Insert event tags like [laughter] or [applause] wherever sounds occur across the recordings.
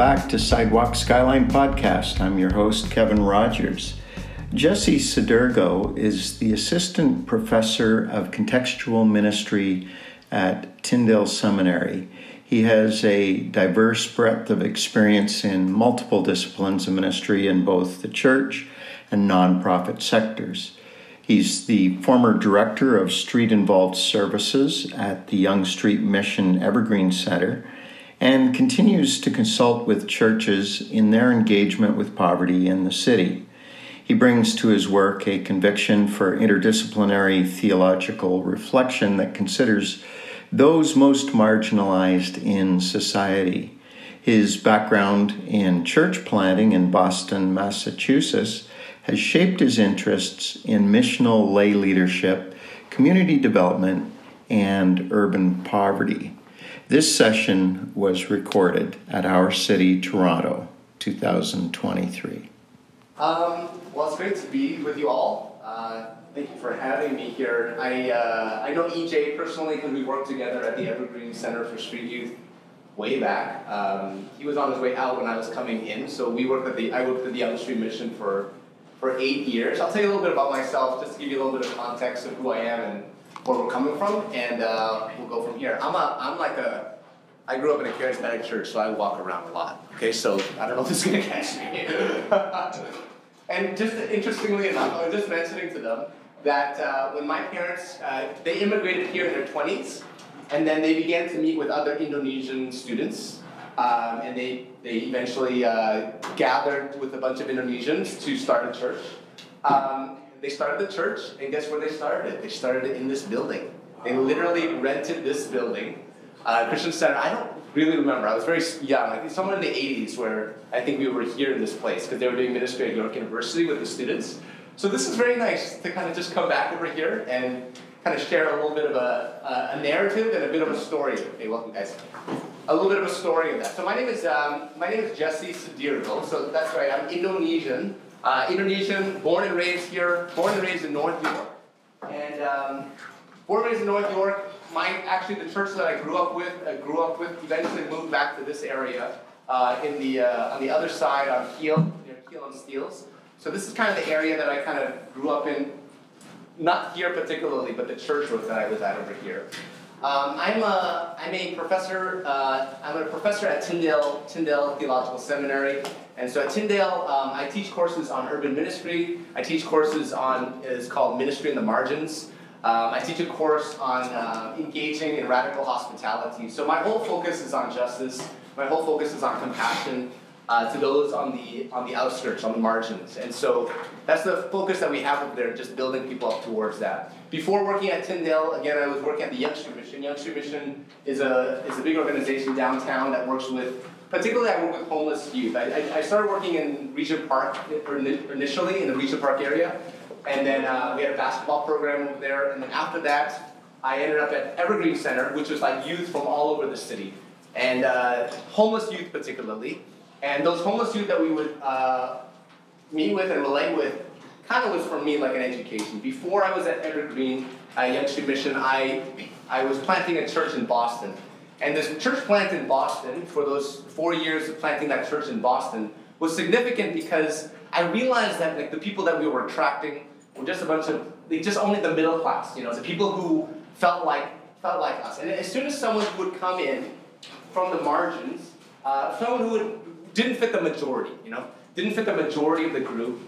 Back to Sidewalk Skyline Podcast. I'm your host, Kevin Rogers. Jesse Sudirgo is the assistant professor of contextual ministry at Tyndale Seminary. He has a diverse breadth of experience in multiple disciplines of ministry in both the church and nonprofit sectors. He's the former director of street involved services at the Yonge Street Mission Evergreen Center and continues to consult with churches in their engagement with poverty in the city. He brings to his work a conviction for interdisciplinary theological reflection that considers those most marginalized in society. His background in church planting in Boston, Massachusetts, has shaped his interests in missional lay leadership, community development, and urban poverty. This session was recorded at our city, Toronto, 2023. Um, well, it's great to be with you all. Uh, thank you for having me here. I, uh, I know EJ personally because we worked together at the Evergreen Center for Street Youth way back. Um, he was on his way out when I was coming in, so we worked at the I worked at the Yonge Street Mission for for eight years. I'll tell you a little bit about myself, just to give you a little bit of context of who I am and where we're coming from, and uh, we'll go from here. I'm a I'm like a I grew up in a charismatic church, so I walk around a lot. Okay, so I don't know if this is gonna catch me. [laughs] and just interestingly enough, I was just mentioning to them that uh, when my parents uh, they immigrated here in their 20s, and then they began to meet with other Indonesian students, um, and they they eventually uh, gathered with a bunch of Indonesians to start a church. Um, they started the church, and guess where they started it? They started it in this building. They literally rented this building, uh, Christian Center. I don't really remember. I was very young, I think somewhere in the 80s, where I think we were here in this place because they were doing ministry at York University with the students. So this is very nice to kind of just come back over here and kind of share a little bit of a, a narrative and a bit of a story. Hey, welcome guys. A little bit of a story of that. So my name is um, my name is Jesse Sudirgo. So that's right. I'm Indonesian. Uh, Indonesian, born and raised here, born and raised in North York. And um, born and raised in North York, my, actually the church that I grew up with, I grew up with, eventually moved back to this area uh, in the, uh, on the other side on Keele, near Keele and Steeles. So this is kind of the area that I kind of grew up in, not here particularly, but the church was that I was at over here. Um, I'm, a, I'm a professor, uh, I'm a professor at Tyndale, Tyndale Theological Seminary. And so at Tyndale, um, I teach courses on urban ministry. I teach courses on, it's called Ministry in the Margins. Um, I teach a course on uh, engaging in radical hospitality. So my whole focus is on justice. My whole focus is on compassion uh, to those on the on the outskirts, on the margins. And so that's the focus that we have up there, just building people up towards that. Before working at Tyndale, again, I was working at the Yonge Street Mission. Yonge Street Mission is a is a big organization downtown that works with. Particularly, I work with homeless youth. I, I, I started working in Regent Park initially in the Regent Park area, and then uh, we had a basketball program over there. And then after that, I ended up at Evergreen Center, which was like youth from all over the city, and uh, homeless youth particularly. And those homeless youth that we would uh, meet with and relate with kind of was for me like an education. Before I was at Evergreen, at Yonge Street Mission, I, I was planting a church in Boston. And this church plant in Boston, for those four years of planting that church in Boston, was significant because I realized that like the people that we were attracting were just a bunch of like, just only the middle class, you know, the people who felt like felt like us. And as soon as someone would come in from the margins, uh, someone who would didn't fit the majority, you know, didn't fit the majority of the group,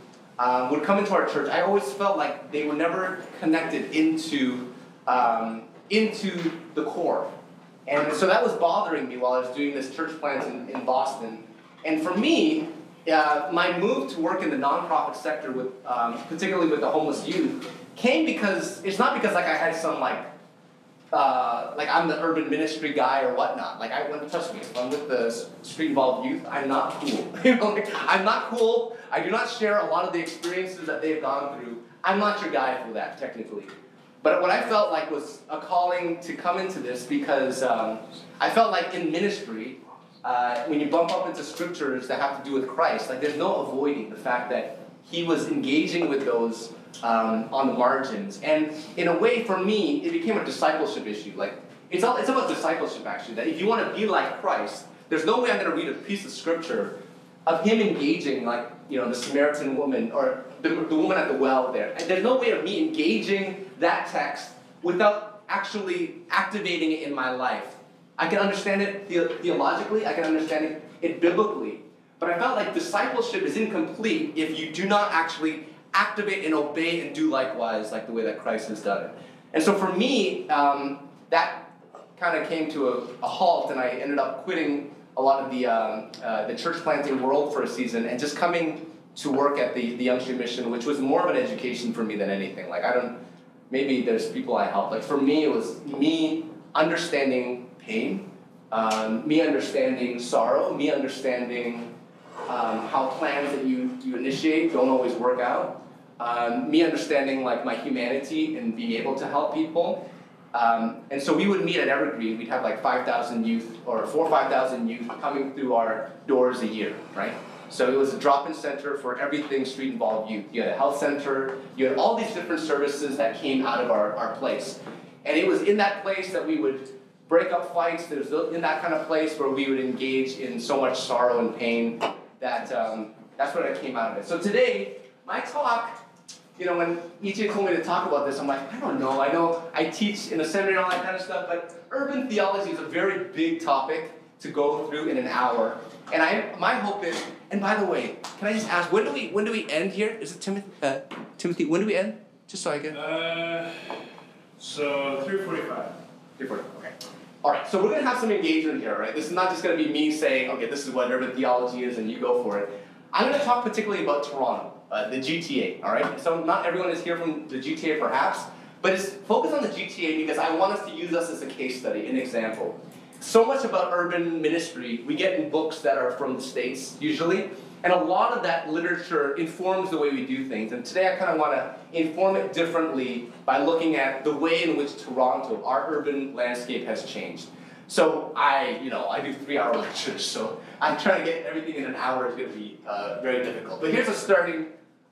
um, would come into our church. I always felt like they were never connected into um, into the core, and so that was bothering me while I was doing this church plant in, in Boston. And for me, uh, my move to work in the nonprofit sector with, um, particularly with the homeless youth, came because it's not because like I had some like uh, like I'm the urban ministry guy or whatnot. Like I wouldn't trust me. If I'm with the street involved youth, I'm not cool. [laughs] you know, like, I'm not cool. I do not share a lot of the experiences that they've gone through. I'm not your guy for that, technically. But what I felt like was a calling to come into this because um, I felt like in ministry, uh, when you bump up into scriptures that have to do with Christ, like there's no avoiding the fact that he was engaging with those um, on the margins. And in a way, for me, it became a discipleship issue. Like it's all it's about discipleship actually. That if you want to be like Christ, there's no way I'm going to read a piece of scripture of him engaging, like, you know, the Samaritan woman or the, the woman at the well there. And there's no way of me engaging that text without actually activating it in my life. I can understand it the- theologically, I can understand it, it biblically, but I felt like discipleship is incomplete if you do not actually activate and obey and do likewise, like the way that Christ has done it. And so for me, um, that kind of came to a, a, halt, and I ended up quitting a lot of the, um, uh, the church planting world for a season and just coming to work at the, the Yonge Street Mission, which was more of an education for me than anything. Like, I don't, maybe there's people I help. Like, for me, it was me understanding pain, um, me understanding sorrow, me understanding um, how plans that you, you initiate don't always work out, um, me understanding like my humanity and being able to help people. Um, and so we would meet at Evergreen. We'd have like 5,000 youth or four or 5,000 youth coming through our doors a year, right? So it was a drop-in center for everything street-involved youth. You had a health center. You had all these different services that came out of our, our place. And it was in that place that we would break up fights. There's in that kind of place where we would engage in so much sorrow and pain that um, that's what I came out of it. So today, my talk you know, when EJ told me to talk about this, I'm like, I don't know. I know I teach in a seminary and all that kind of stuff, but urban theology is a very big topic to go through in an hour. And I, my hope is, and by the way, can I just ask, when do we, when do we end here? Is it Timothy? Uh, Timothy, when do we end? Just so I can. Uh, so three forty-five. Three forty. Okay. All right. So we're gonna have some engagement here, right? This is not just gonna be me saying, okay, this is what urban theology is, and you go for it. I'm gonna talk particularly about Toronto uh, the GTA, all right? So not everyone is here from the GTA perhaps, but it's focused on the GTA because I want us to use us as a case study, an example. So much about urban ministry we get in books that are from the States usually, and a lot of that literature informs the way we do things. And today I kind of want to inform it differently by looking at the way in which Toronto, our urban landscape, has changed. So I, you know, I do three-hour [laughs] lectures, so I'm trying to get everything in an hour is going to be uh, very difficult. But here's a starting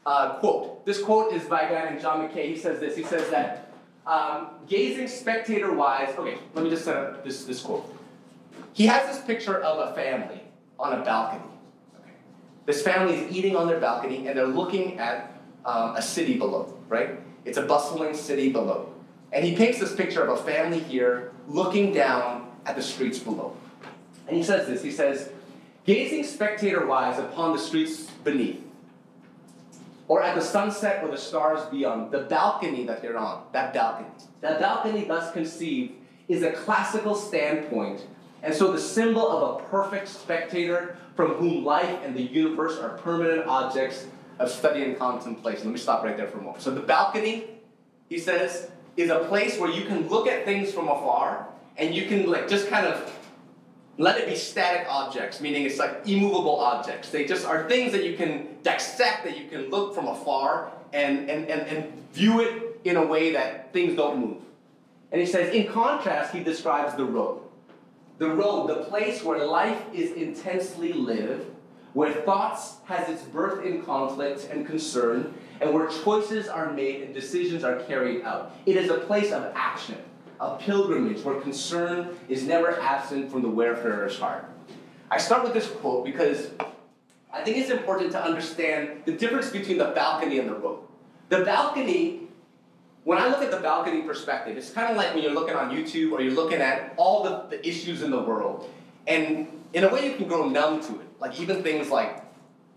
uh, quote. This quote is by a guy named John Mackay. He says this. He says that um, gazing spectator wise. Okay, let me just set up this, this quote. He has this picture of a family on a balcony. This family is eating on their balcony and they're looking at um, a city below, right? It's a bustling city below. And he paints this picture of a family here looking down at the streets below. And he says this he says, gazing spectator wise upon the streets beneath, or at the sunset or the stars beyond, the balcony that they're on, that balcony. That balcony, thus conceived, is a classical standpoint, and so the symbol of a perfect spectator from whom life and the universe are permanent objects of study and contemplation. Let me stop right there for a moment. So the balcony, he says, is a place where you can look at things from afar and you can like just kind of let it be static objects, meaning it's like immovable objects. They just are things that you can dissect, that you can look from afar and, and, and, and view it in a way that things don't move. And he says, in contrast, he describes the road. The road, the place where life is intensely lived, where thoughts has its birth in conflict and concern, and where choices are made and decisions are carried out. It is a place of action a pilgrimage where concern is never absent from the wayfarer's heart. I start with this quote because I think it's important to understand the difference between the balcony and the road. The balcony, when I look at the balcony perspective, it's kind of like when you're looking on YouTube or you're looking at all the, the issues in the world. And in a way, you can grow numb to it. Like even things like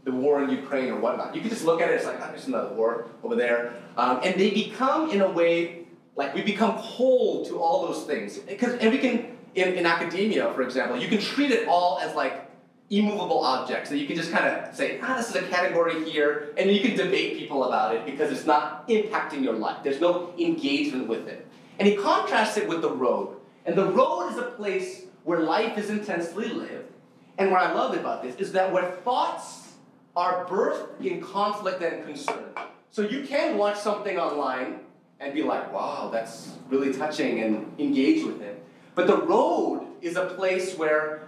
the war in Ukraine or whatnot. You can just look at it, it's like, oh, there's another war over there. Um, and they become, in a way, like we become cold to all those things. Because and we can in, in academia, for example, you can treat it all as like immovable objects that you can just kind of say, ah, this is a category here, and you can debate people about it because it's not impacting your life. There's no engagement with it. And he contrasts it with the road. And the road is a place where life is intensely lived. And what I love about this is that where thoughts are birthed in conflict and concern. So you can watch something online and be like, wow, that's really touching and engage with it. But the road is a place where,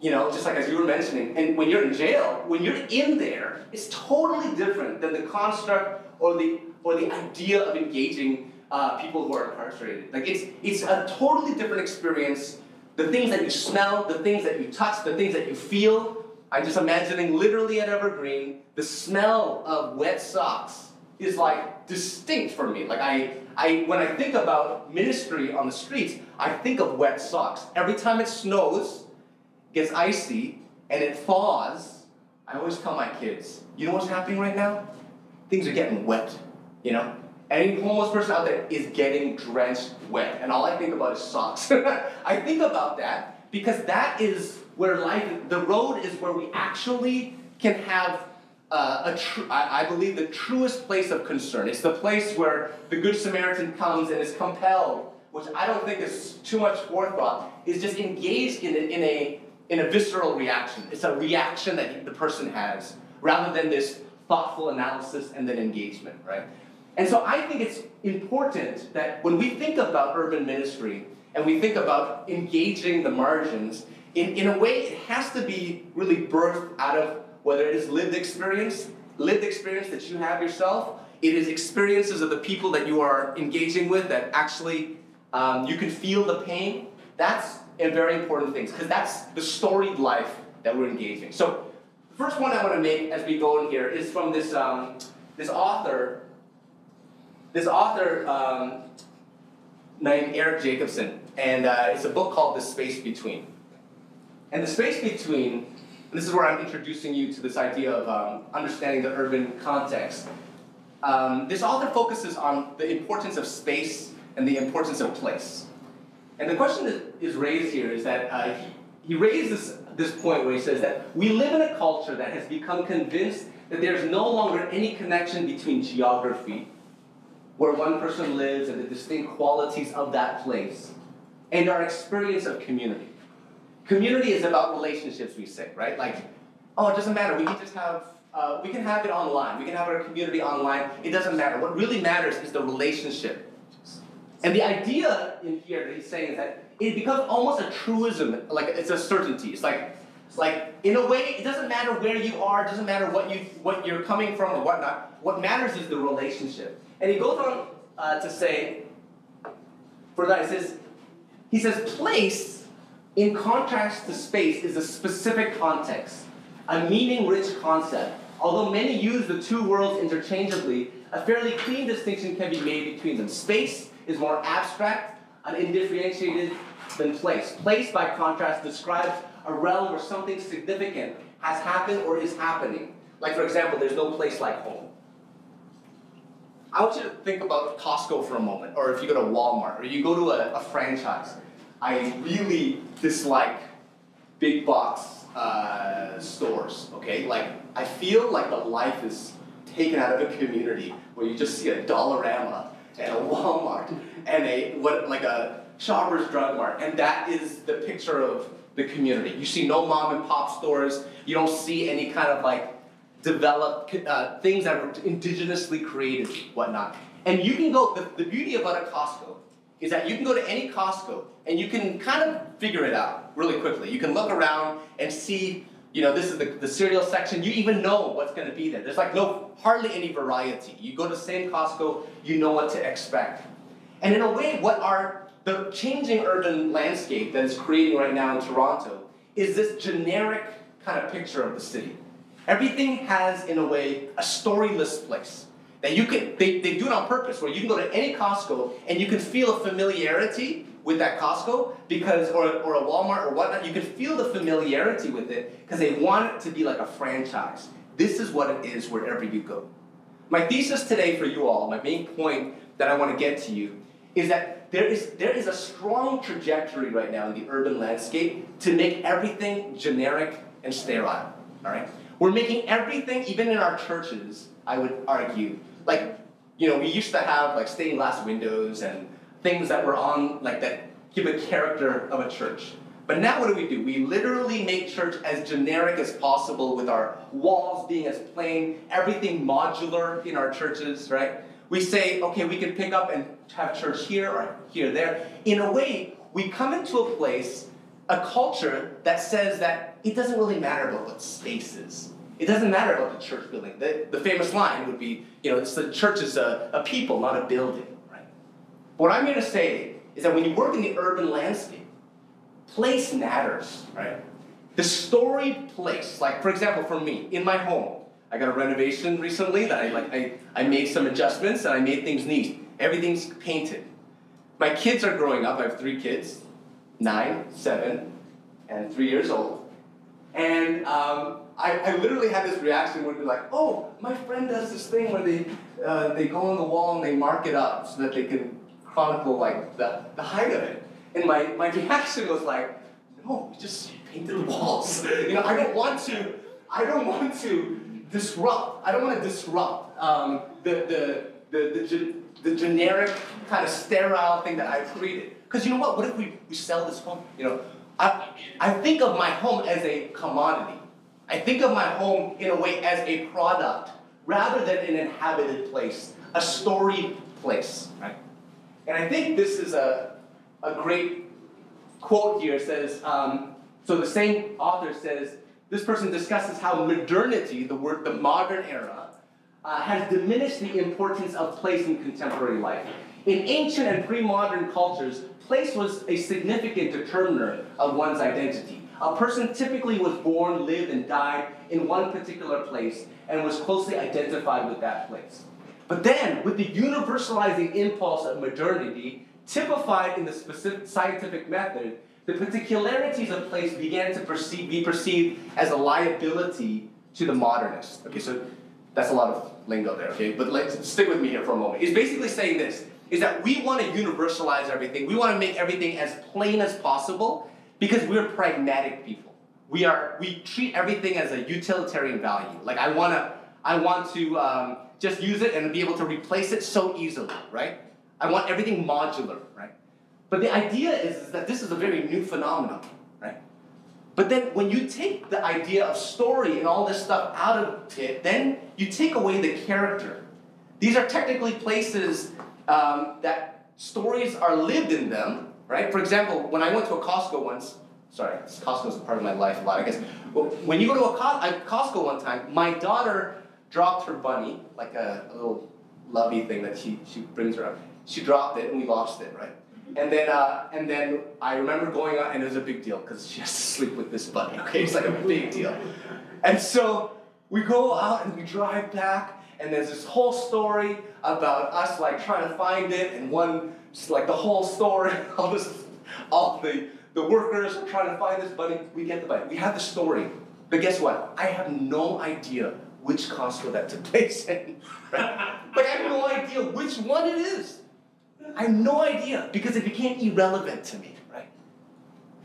you know, just like as you were mentioning, and when you're in jail, when you're in there, it's totally different than the construct or the or the idea of engaging uh, people who are incarcerated. Like it's it's a totally different experience the things that you smell, the things that you touch, the things that you feel. I'm just imagining literally at Evergreen, the smell of wet socks is like distinct for me. Like I, I when I think about ministry on the streets, I think of wet socks. Every time it snows, gets icy, and it thaws, I always tell my kids, you know what's happening right now? Things are getting wet, you know? Any homeless person out there is getting drenched wet. And all I think about is socks. [laughs] I think about that because that is where life, the road is where we actually can have uh, a tr- I, believe the truest place of concern. It's the place where the Good Samaritan comes and is compelled, which I don't think is too much forethought, is just engaged in a, in a, in a visceral reaction. It's a reaction that the person has rather than this thoughtful analysis and then engagement, right? And so I think it's important that when we think about urban ministry and we think about engaging the margins, in, in a way it has to be really birthed out of whether it is lived experience, lived experience that you have yourself, it is experiences of the people that you are engaging with that actually um, you can feel the pain. That's a very important things because that's the storied life that we're engaging. So the first one I want to make as we go in here is from this, um, this author this author um, named Eric Jacobsen, and uh, it's a book called The Space Between. And the space between, this is where I'm introducing you to this idea of um, understanding the urban context. Um, this author focuses on the importance of space and the importance of place. And the question that is raised here is that uh, he, he raised this, this point where he says that we live in a culture that has become convinced that there's no longer any connection between geography where one person lives and the distinct qualities of that place, and our experience of community. Community is about relationships, we say, right? Like, oh, it doesn't matter. We can just have, uh, we can have it online. We can have our community online. It doesn't matter. What really matters is the relationship. And the idea in here that he's saying is that it becomes almost a truism, like it's a certainty. It's like, it's like in a way, it doesn't matter where you are. It doesn't matter what you what you're coming from or whatnot. What matters is the relationship. And he goes on uh, to say, for that, he says, he says, place, in contrast to space, is a specific context, a meaning rich concept. Although many use the two worlds interchangeably, a fairly clean distinction can be made between them. Space is more abstract and undifferentiated than place. Place, by contrast, describes a realm where something significant has happened or is happening. Like, for example, there's no place like home. I want you to think about Costco for a moment, or if you go to Walmart, or you go to a, a franchise. I really dislike big box uh, stores, okay? Like, I feel like the life is taken out of a community where you just see a Dollarama and a Walmart and a, what, like a Shoppers Drug Mart, and that is the picture of the community. You see no mom and pop stores, you don't see any kind of like developed uh, things that were indigenously created, whatnot. And you can go, the, the beauty about a Costco is that you can go to any Costco and you can kind of figure it out really quickly. You can look around and see, you know, this is the, the cereal section. You even know what's going to be there. There's like no, hardly any variety. You go to same Costco, you know what to expect. And in a way, what are the changing urban landscape that is creating right now in Toronto is this generic kind of picture of the city. Everything has, in a way, a storyless place. That you can, they, they do it on purpose, where you can go to any Costco and you can feel a familiarity with that Costco because, or, or a Walmart or whatnot, you can feel the familiarity with it because they want it to be like a franchise. This is what it is wherever you go. My thesis today for you all, my main point that I want to get to you, is that there is, there is a strong trajectory right now in the urban landscape to make everything generic and sterile. All right? We're making everything, even in our churches, I would argue, like, you know, we used to have like stained glass windows and things that were on, like, that give a character of a church. But now what do we do? We literally make church as generic as possible with our walls being as plain, everything modular in our churches, right? We say, okay, we can pick up and have church here or here, there. In a way, we come into a place, a culture that says that it doesn't really matter about what space is. It doesn't matter about the church building. The, the famous line would be, you know, it's the church is a, a people, not a building? What I'm going to say is that when you work in the urban landscape, place matters, right? The storied place, like for example, for me, in my home, I got a renovation recently that I like I, I made some adjustments and I made things neat. Everything's painted. My kids are growing up. I have three kids, nine, seven, and three years old. And um, I, I literally had this reaction where they're like, oh, my friend does this thing where they, uh, they go on the wall and they mark it up so that they can chronicle like the, the height of it. And my, my reaction was like, no, we just painted the walls. [laughs] you know, I don't want to, I don't want to disrupt, I don't want to disrupt um, the, the, the, the, the generic kind of sterile thing that I've created. Because you know what? What if we, we sell this home? You know, I, I think of my home as a commodity. I think of my home in a way as a product rather than an inhabited place, a storied place, right? And I think this is a, a great quote here. It says, um, so the same author says, this person discusses how modernity, the word, the modern era, uh, has diminished the importance of place in contemporary life. In ancient and pre-modern cultures, place was a significant determiner of one's identity. A person typically was born, lived, and died in one particular place and was closely identified with that place. But then, with the universalizing impulse of modernity, typified in the specific scientific method, the particularities of place began to perceive, be perceived as a liability to the modernist. Okay, so that's a lot of lingo there, okay? But let's stick with me here for a moment. It's basically saying this is that we want to universalize everything. We want to make everything as plain as possible because we're pragmatic people. We are we treat everything as a utilitarian value. Like I wanna I want to um, just use it and be able to replace it so easily, right? I want everything modular, right? But the idea is, is that this is a very new phenomenon, right? But then when you take the idea of story and all this stuff out of it, then you take away the character. These are technically places um, that stories are lived in them, right? For example, when I went to a Costco once, sorry, Costco is a part of my life a lot, I guess. When you go to a, Costco one time, my daughter dropped her bunny, like a, a little lovey thing that she, she brings around. She dropped it and we lost it, right? And then, uh, and then I remember going out, and it was a big deal because she has to sleep with this bunny. Okay, it's like a big deal. And so we go out and we drive back, and there's this whole story about us like trying to find it, and one just like the whole story, [laughs] all this, all the the workers are trying to find this bunny. We get the bunny. We have the story, but guess what? I have no idea which Costco that took place in. Like I have no idea which one it is. I have no idea because it became irrelevant to me, right?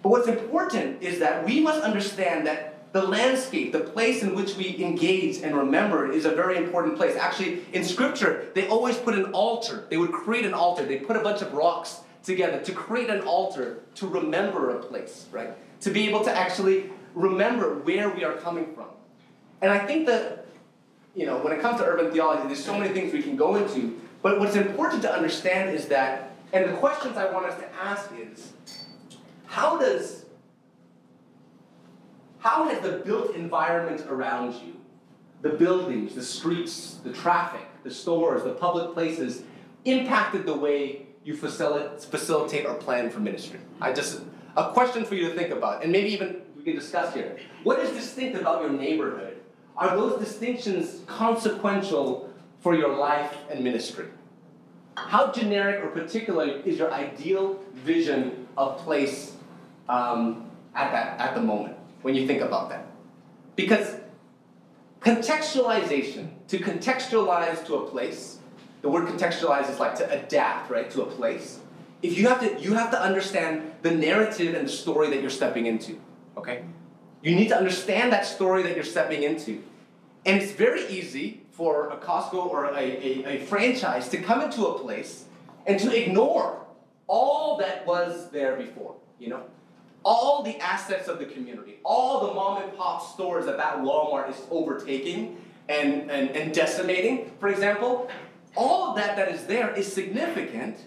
But what's important is that we must understand that the landscape, the place in which we engage and remember is a very important place. Actually, in scripture, they always put an altar. They would create an altar. They put a bunch of rocks together to create an altar to remember a place, right? To be able to actually remember where we are coming from. And I think that, you know, when it comes to urban theology, there's so many things we can go into, but what's important to understand is that, and the questions I want us to ask is, how does, how has the built environment around you, the buildings, the streets, the traffic, the stores, the public places, impacted the way you facilitate or plan for ministry? I just, a question for you to think about, and maybe even we can discuss here. What is distinct about your neighborhood? Are those distinctions consequential for your life and ministry? How generic or particular is your ideal vision of place um, at, that, at the moment when you think about that? Because contextualization, to contextualize to a place, the word contextualize is like to adapt, right, to a place. If you have to, you have to understand the narrative and the story that you're stepping into, okay? You need to understand that story that you're stepping into. And it's very easy for a Costco or a, a, a franchise to come into a place and to ignore all that was there before, you know? All the assets of the community, all the mom and pop stores that that Walmart is overtaking and, and, and decimating, for example, all of that that is there is significant.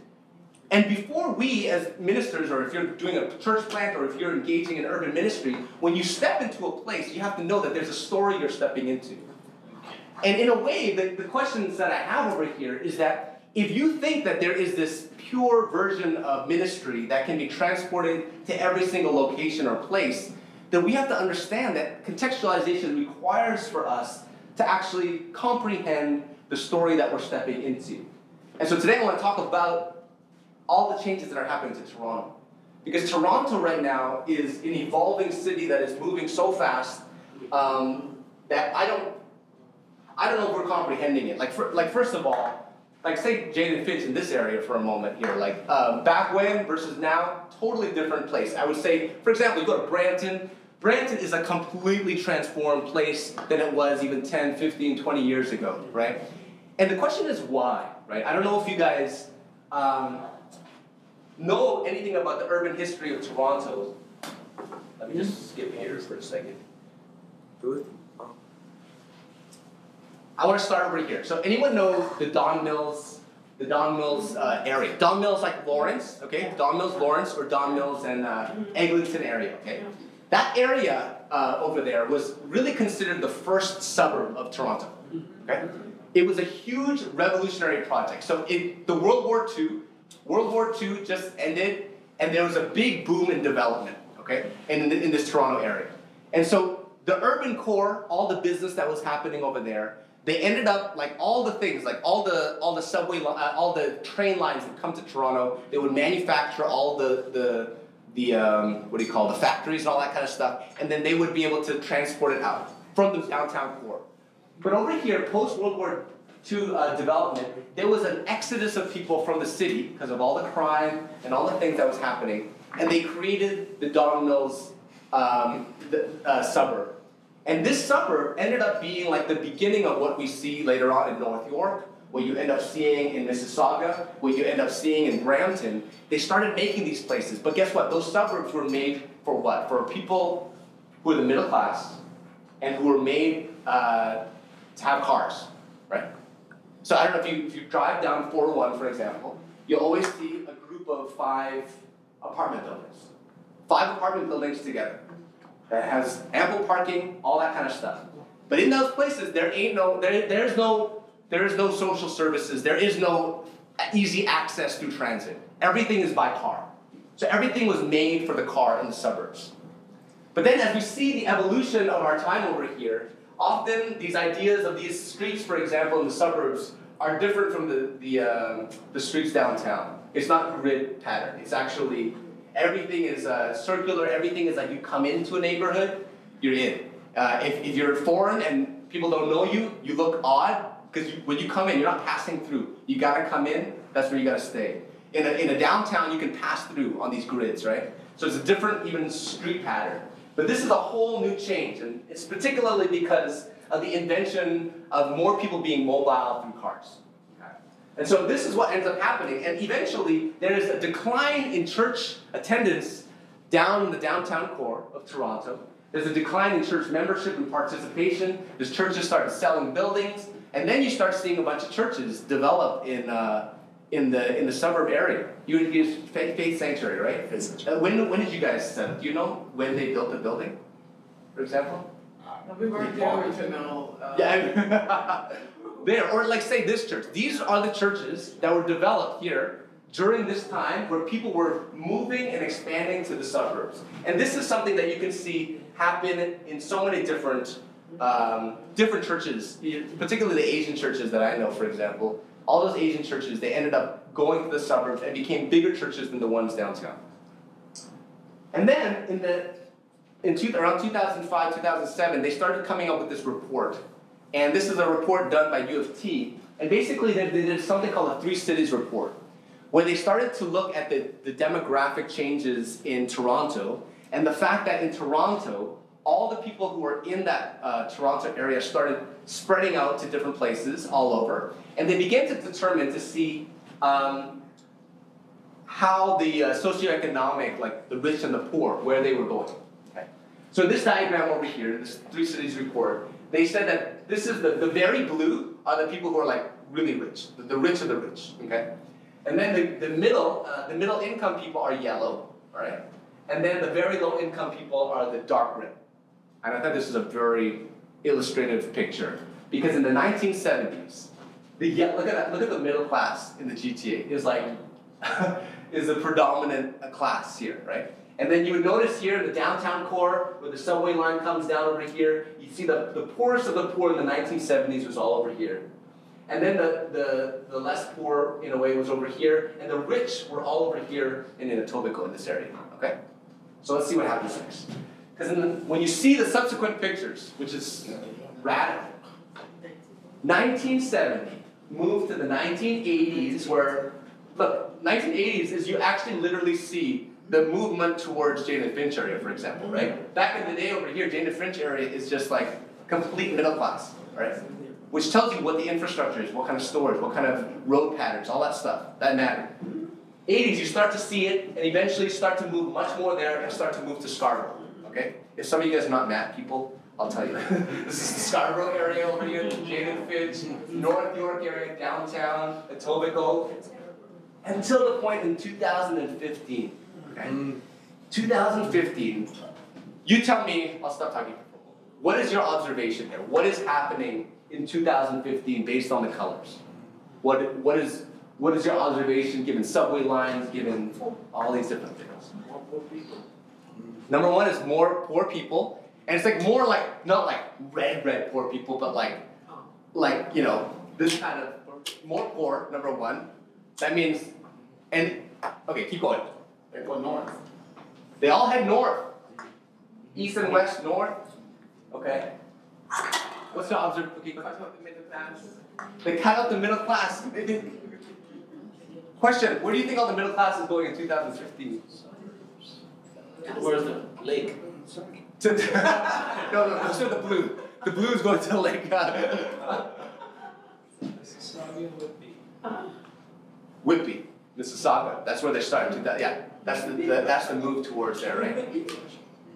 And before we, as ministers, or if you're doing a church plant, or if you're engaging in urban ministry, when you step into a place, you have to know that there's a story you're stepping into. And in a way, the, the questions that I have over here is that if you think that there is this pure version of ministry that can be transported to every single location or place, then we have to understand that contextualization requires for us to actually comprehend the story that we're stepping into. And so today I want to talk about all the changes that are happening to Toronto. Because Toronto right now is an evolving city that is moving so fast um, that I don't, I don't know if we're comprehending it. Like, for, like first of all, like say Jane Finch in this area for a moment here. Like um, back when versus now, totally different place. I would say, for example, you go to Brampton. Brampton is a completely transformed place than it was even 10, 15, 20 years ago, right? And the question is why, right? I don't know if you guys um, know anything about the urban history of Toronto. Let me just skip here for a second. Good. I want to start over here. So anyone know the Don Mills, the Don Mills uh, area? Don Mills like Lawrence, okay? Don Mills, Lawrence, or Don Mills and uh, Eglinton area, okay? That area uh, over there was really considered the first suburb of Toronto, okay? It was a huge revolutionary project. So in the World War II, World War II just ended, and there was a big boom in development, okay, in, in this Toronto area. And so the urban core, all the business that was happening over there, they ended up like all the things, like all the all the subway, uh, all the train lines would come to Toronto. They would manufacture all the the the um, what do you call it, the factories and all that kind of stuff, and then they would be able to transport it out from the downtown core. But over here, post World War II uh, development, there was an exodus of people from the city because of all the crime and all the things that was happening, and they created the Don Mills um, the, uh, suburb. And this suburb ended up being like the beginning of what we see later on in North York, what you end up seeing in Mississauga, what you end up seeing in Brampton. They started making these places, but guess what? Those suburbs were made for what? For people who are the middle class and who were made uh, to have cars, right? So I don't know if you, if you drive down 401, for example, you'll always see a group of five apartment buildings. Five apartment buildings together that has ample parking, all that kind of stuff. But in those places, there ain't no, there, there's no, there is no social services. There is no easy access through transit. Everything is by car. So everything was made for the car in the suburbs. But then, as we see the evolution of our time over here, often these ideas of these streets, for example, in the suburbs, are different from the the, um, the streets downtown. It's not grid pattern. It's actually Everything is uh, circular. Everything is like you come into a neighborhood, you're in. Uh, if, if you're foreign and people don't know you, you look odd because when you come in, you're not passing through. You gotta come in. That's where you gotta stay. In a, in a downtown, you can pass through on these grids, right? So it's a different even street pattern. But this is a whole new change, and it's particularly because of the invention of more people being mobile through cars. And so this is what ends up happening. And eventually, there is a decline in church attendance down in the downtown core of Toronto. There's a decline in church membership and participation. There's churches start selling buildings. And then you start seeing a bunch of churches develop in, uh, in, the, in the suburb area. You use Faith, Faith Sanctuary, right? Uh, when, when did you guys set up? Do you know when they built the building, for example? No, we weren't there to know. Uh, yeah, there, or like say this church. These are the churches that were developed here during this time where people were moving and expanding to the suburbs. And this is something that you can see happen in so many different um, different churches, particularly the Asian churches that I know, for example. All those Asian churches, they ended up going to the suburbs and became bigger churches than the ones downtown. And then in the in two, around 2005, 2007, they started coming up with this report and this is a report done by U of T. And basically, they did something called a Three Cities Report, where they started to look at the, the demographic changes in Toronto and the fact that in Toronto, all the people who were in that uh, Toronto area started spreading out to different places all over. And they began to determine to see um, how the uh, socioeconomic, like the rich and the poor, where they were going. Okay? So this diagram over here, this Three Cities Report, they said that this is the, the very blue are the people who are like really rich, the, the rich of the rich, okay? And then the, the middle, uh, the middle income people are yellow, all right? And then the very low income people are the dark red. And I thought this is a very illustrative picture because in the 1970s, the yeah, look at that, look at the middle class in the GTA. Is like [laughs] is the predominant uh, class here, right? And then you would notice here the downtown core, where the subway line comes down over here, you see the, the poorest of the poor in the 1970s was all over here. And then the, the, the less poor, in a way, was over here, and the rich were all over here in Etobicoke in this area, okay? So let's see what happens next. Because when you see the subsequent pictures, which is radical, 1970 moved to the 1980s, where, look, 1980s is you actually literally see the movement towards Jane and Finch area, for example, right? Back in the day over here, Jane and Finch area is just like complete middle class, right? Which tells you what the infrastructure is, what kind of stores, what kind of road patterns, all that stuff. That matter. 80s, you start to see it and eventually start to move much more there and start to move to Scarborough, okay? If some of you guys are not mad people, I'll tell you. [laughs] this is the Scarborough area over here, Jane and Finch, North York area, downtown, Etobicoke, until the point in 2015 Okay? 2015, you tell me, I'll stop talking. What is your observation there? What is happening in 2015 based on the colors? What, what, is, what is your observation given subway lines, given all these different things? More poor people. Number one is more poor people, and it's like more like, not like red, red poor people, but like, oh. like, you know, this kind of more poor, number one. That means, and, okay, keep going. They go north. They all head north. Mm-hmm. East and west, north. Okay. What's the observation? Okay, cut out the middle class. They cut out the middle class. Question: Where do you think all the middle class is going in 2015? Where's the lake? [laughs] no, no, no, to the blue. The blue is going to lake. [laughs] Whitby, Mississauga. That's where they started. to. Yeah. That's the, the, that's the move towards there, right?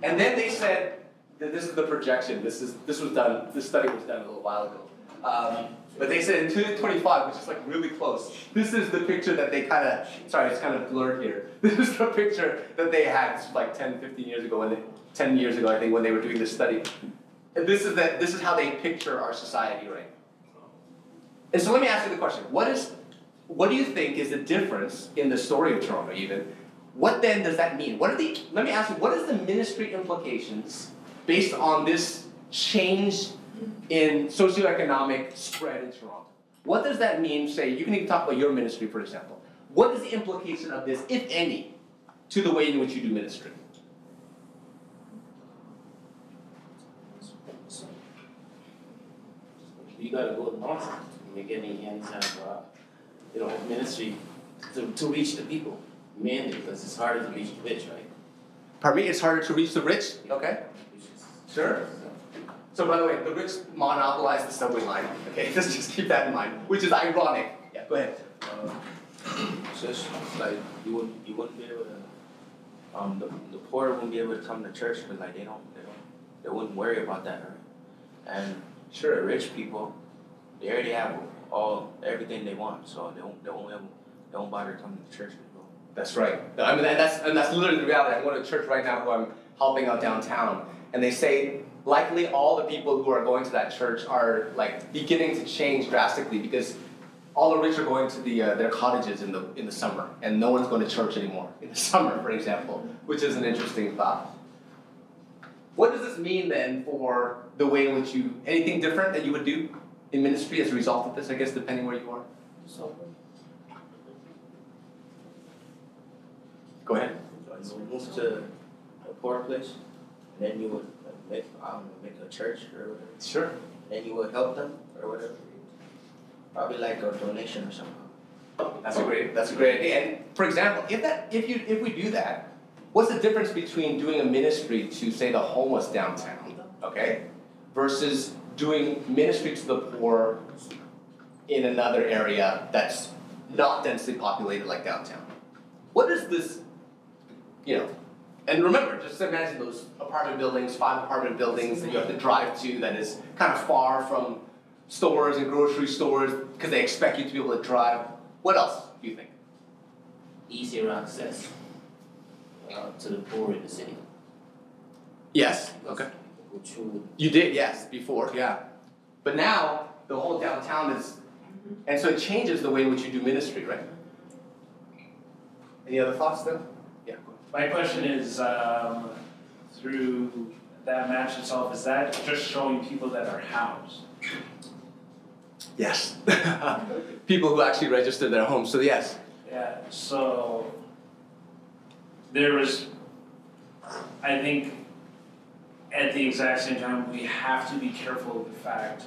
And then they said that this is the projection. This is this was done. This study was done a little while ago. Um, but they said in 2025, which is like really close. This is the picture that they kind of. Sorry, it's kind of blurred here. [laughs] This is the picture that they had like 10, 15 years ago, when they, 10 years ago, I think, when they were doing this study. And this is that. This is how they picture our society, right? And so let me ask you the question: What is, what do you think is the difference in the story of Toronto, even? What then does that mean? What are the, let me ask you, what is the ministry implications based on this change in socioeconomic spread in Toronto? What does that mean, say, you can even talk about your ministry, for example. What is the implication of this, if any, to the way in which you do ministry? You gotta go north and you're hands have, uh, you know, ministry to, to reach the people mainly because it's harder to reach the rich, right? Pardon me, it's harder to reach the rich? Okay. Sure. So by the way, the rich monopolize the subway line. Okay, [laughs] let's just keep that in mind, which is ironic. Yeah, go ahead. Uh, just like you wouldn't you wouldn't be able to um the, the poor wouldn't be able to come to church because like they don't they don't they wouldn't worry about that right? And sure rich people they already have all everything they want so they won't they won't, they won't bother coming to church. anymore. That's right. I mean, that's and that's literally the reality. I'm going to church right now who I'm helping out downtown, and they say likely all the people who are going to that church are like beginning to change drastically because all the rich are going to the uh, their cottages in the in the summer, and no one's going to church anymore in the [laughs] summer, for example, which is an interesting thought. What does this mean then for the way in which you anything different that you would do in ministry as a result of this? I guess depending where you are. So. Go ahead. So you move to a poor place, and then you would make I don't know, make a church or whatever. Sure. And you would help them or whatever. Probably like a donation or something. That's a great that's a great idea. And for example, if that if you if we do that, what's the difference between doing a ministry to say the homeless downtown, okay, versus doing ministry to the poor in another area that's not densely populated like downtown? What is this you know, and remember, just imagine those apartment buildings, five apartment buildings that you have to drive to that is kind of far from stores and grocery stores because they expect you to be able to drive. What else do you think? Easier access uh, to the poor in the city. Yes. Okay. Which would You did, yes, before, yeah. But now the whole downtown is And so it changes the way in which you do ministry, right? Any other thoughts then? Yeah. My question is, um, through that match itself, is that just showing people that are housed? Yes. [laughs] people who actually registered their homes. So yes. Yeah. So there was, I think, at the exact same time, we have to be careful of the fact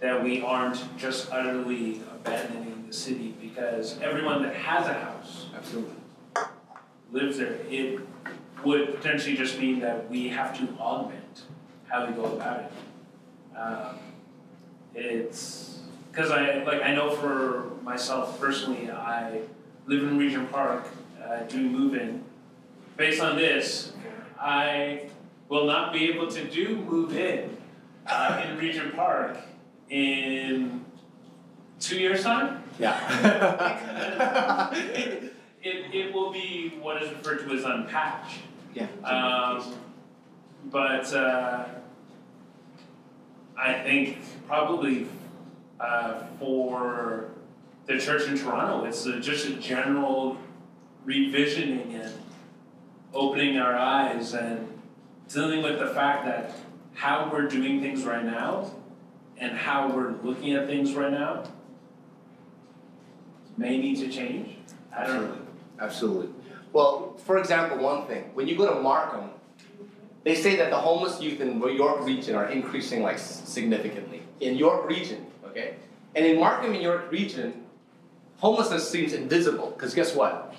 that we aren't just utterly abandoning the city because everyone that has a house Absolutely. lives there. It would potentially just mean that we have to augment how we go about it. Um, it's because I like I know for myself personally, I live in Regent Park, uh, doing move-in. Based on this, I will not be able to do move-in uh, in Regent Park in two years' time. Yeah. [laughs] it, it will be what is referred to as unpatched. yeah. Um, but uh, I think probably uh, for the church in Toronto, it's a, just a general revisioning and opening our eyes and dealing with the fact that how we're doing things right now and how we're looking at things right now may need to change. I don't know. Absolutely. Well, for example, one thing when you go to Markham, they say that the homeless youth in York region are increasing like significantly in York region. Okay, and in Markham in York region, homelessness seems invisible because guess what?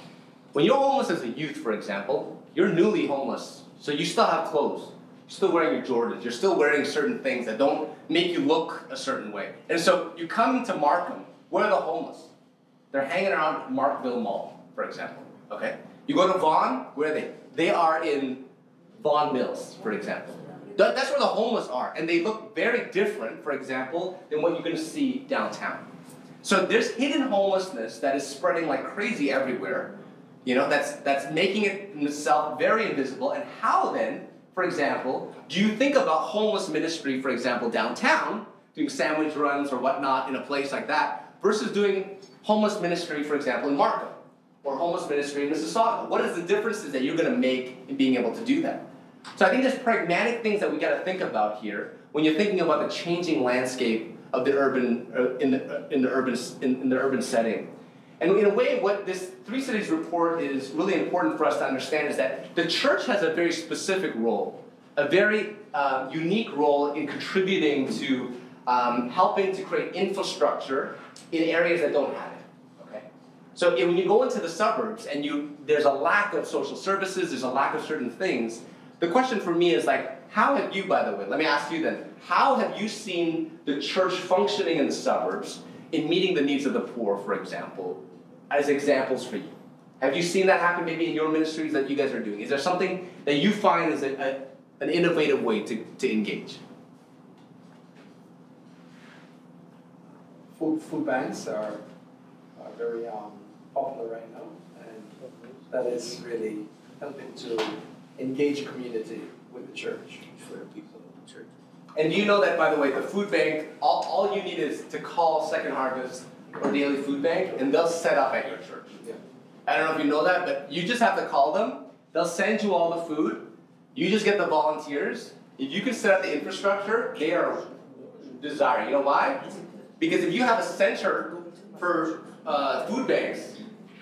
When you're homeless as a youth, for example, you're newly homeless, so you still have clothes. You're still wearing your Jordans. You're still wearing certain things that don't make you look a certain way. And so you come to Markham, where are the homeless? They're hanging around Markville Mall, for example. Okay? You go to Vaughan, where are they? They are in Vaughan Mills, for example. That's where the homeless are. And they look very different, for example, than what you're going to see downtown. So there's hidden homelessness that is spreading like crazy everywhere. You know, that's that's making it itself very invisible. And how then, for example, do you think about homeless ministry, for example, downtown, doing sandwich runs or whatnot in a place like that, versus doing homeless ministry, for example, in Markham or homeless ministry in Mississauga? What is the differences that you're going to make in being able to do that? So I think there's pragmatic things that we got to think about here when you're thinking about the changing landscape of the urban uh, in the uh, in the urban in, in the urban setting. And in a way, what this Three Cities report is really important for us to understand is that the church has a very specific role, a very uh, unique role in contributing to um, helping to create infrastructure in areas that don't have it. Okay, so if- when you go into the suburbs and you there's a lack of social services, there's a lack of certain things. The question for me is like, how have you, by the way, let me ask you then, how have you seen the church functioning in the suburbs in meeting the needs of the poor, for example, as examples for you? Have you seen that happen maybe in your ministries that you guys are doing? Is there something that you find is a, a, an innovative way to, to engage? Food, food banks are, are very um, popular right now, and that is really helping to engage the community with the church. for people of the church. And do you know that, by the way, the food bank, all, all you need is to call Second Harvest or Daily Food Bank, and they'll set up at your church. Yeah. I don't know if you know that, but you just have to call them. They'll send you all the food. You just get the volunteers. If you can set up the infrastructure, they are desired. You know why? Because if you have a center for uh, food banks,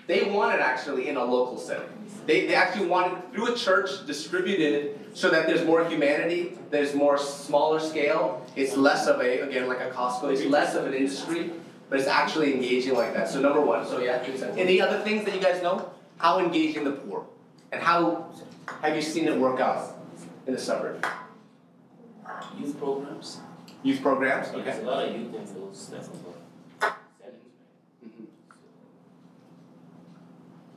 they want it actually in a local setting. They, they actually want it through a church distributed so that there's more humanity, there's more smaller scale, it's less of a, again, like a Costco, it's less of an industry, but it's actually engaging like that. So number one, so yeah. Any other things that you guys know? How engaging the poor? And how have you seen it work out in the suburb? Youth programs. Youth programs? There's Okay. a lot of youth in those type of uh, settings.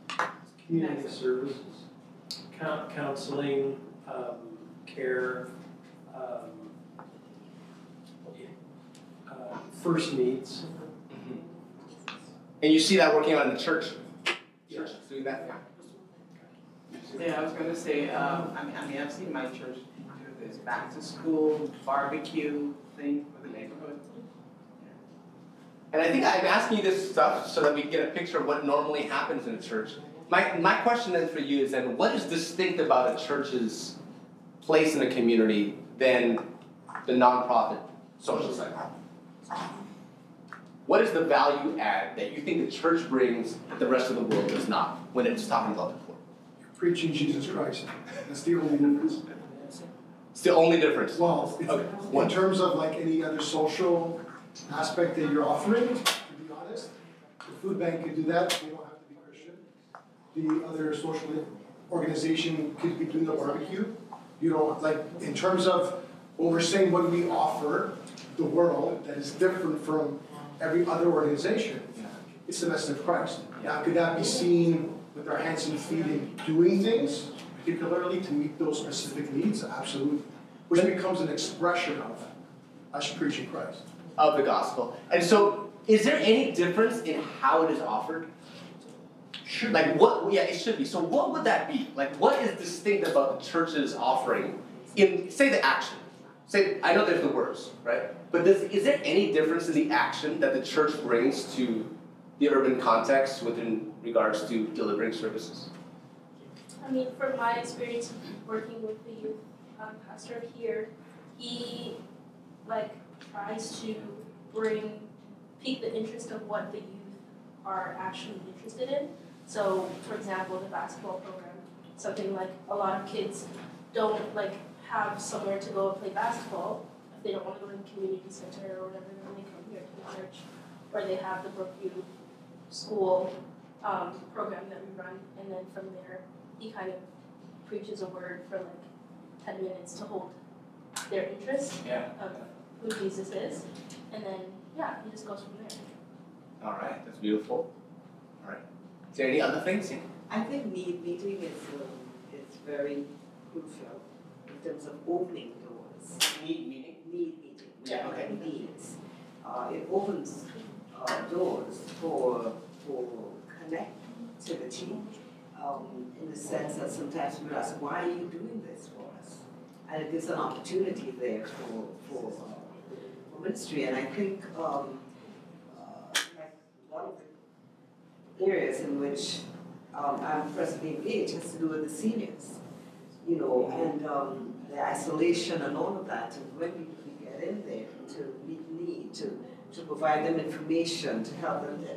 Mhm. Community services, coun- counseling, um, care, um, uh, first needs. And you see that working out in the church? Church doing that? Yeah. Yeah, I was gonna say, um, I mean, I mean, I've seen my church do this back to school barbecue thing for the neighborhood. And I think I'm asking you this stuff so that we can get a picture of what normally happens in a church. My, my question then for you is then what is distinct about a church's place in a community than the nonprofit social sector? What is the value add that you think the church brings that the rest of the world does not when it's talking about the poor? You're preaching Jesus Christ. That's the only difference. It's the only difference. Well, Okay, in terms of like any other social aspect that you're offering, to be honest, the food bank could do that, they don't have to be Christian. The other social organization could be doing a barbecue. You know, like, in terms of what we're saying, what we offer the world that is different from every other organization, it's the message of Christ. Now, could that be seen with our hands and feet in doing things, particularly to meet those specific needs? Absolutely. Which becomes an expression of us preaching Christ. of the gospel. And so, is there any difference in how it is offered? Should Like what? Yeah, it should be. So what would that be? Like what is distinct about the church's offering in say the action? Say I know there's the words, right? But is there any difference in the action that the church brings to the urban context within regards to delivering services? I mean, from my experience working with the youth um, pastor here, he like tries to bring pique the interest of what the youth are actually interested in. So, for example, the basketball program, something like a lot of kids don't like have somewhere to go and play basketball if they don't want to go to the community center or whatever. Then they come here to the church, or they have the Brookview school um, program that we run, and then from there he kind of preaches a word for like 10 minutes to hold their interest Yeah. of who Jesus is. And then, yeah, he just goes from there. All right, that's beautiful. All right. Is there any other things? I think need meeting is, um, is very crucial in terms of opening doors. Need meeting. Need meeting, Yeah, okay. needs. Uh, it opens, uh, doors for, for connectivity, um, in the sense that sometimes we ask, why are you doing this for us? And it gives an opportunity there for, for, uh, for ministry, and I think, um, uh, like one of the areas in which um, I'm presently engaged has to do with the seniors, you know, and um, the isolation and all of that. And when we, we get in there to meet need, to, to provide them information, to help them, uh,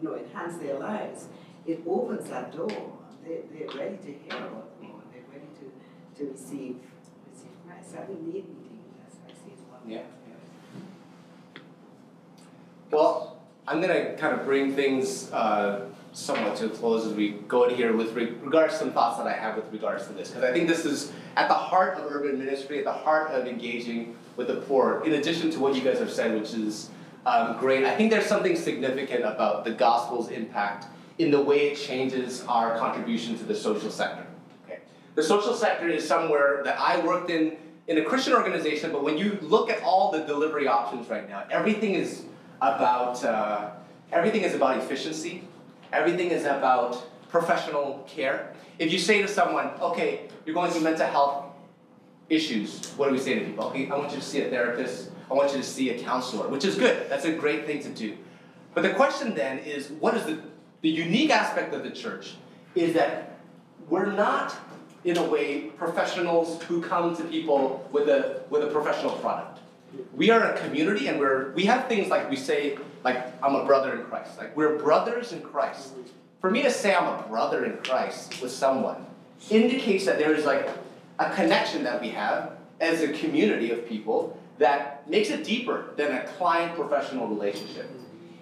you know, enhance their lives, it opens that door. They, they're ready to hear about the Lord. They're ready to, to receive, receive Christ. I need meeting, that's, I see as one. Yeah. Well, I'm gonna kind of bring things uh, somewhat to close as we go in here with re- regards to some thoughts that I have with regards to this, because I think this is at the heart of urban ministry, at the heart of engaging with the poor. In addition to what you guys have said, which is um, great, I think there's something significant about the gospel's impact in the way it changes our contribution to the social sector. Okay, the social sector is somewhere that I worked in in a Christian organization, but when you look at all the delivery options right now, everything is about uh, everything is about efficiency. Everything is about professional care. If you say to someone, "Okay, you're going through mental health issues," what do we say to people? Okay, I want you to see a therapist. I want you to see a counselor, which is good. That's a great thing to do. But the question then is, what is the the unique aspect of the church is that we're not in a way professionals who come to people with a with a professional product. We are a community and we're we have things like we say like I'm a brother in Christ. Like we're brothers in Christ. For me to say I'm a brother in Christ with someone indicates that there is like a connection that we have as a community of people that makes it deeper than a client professional relationship.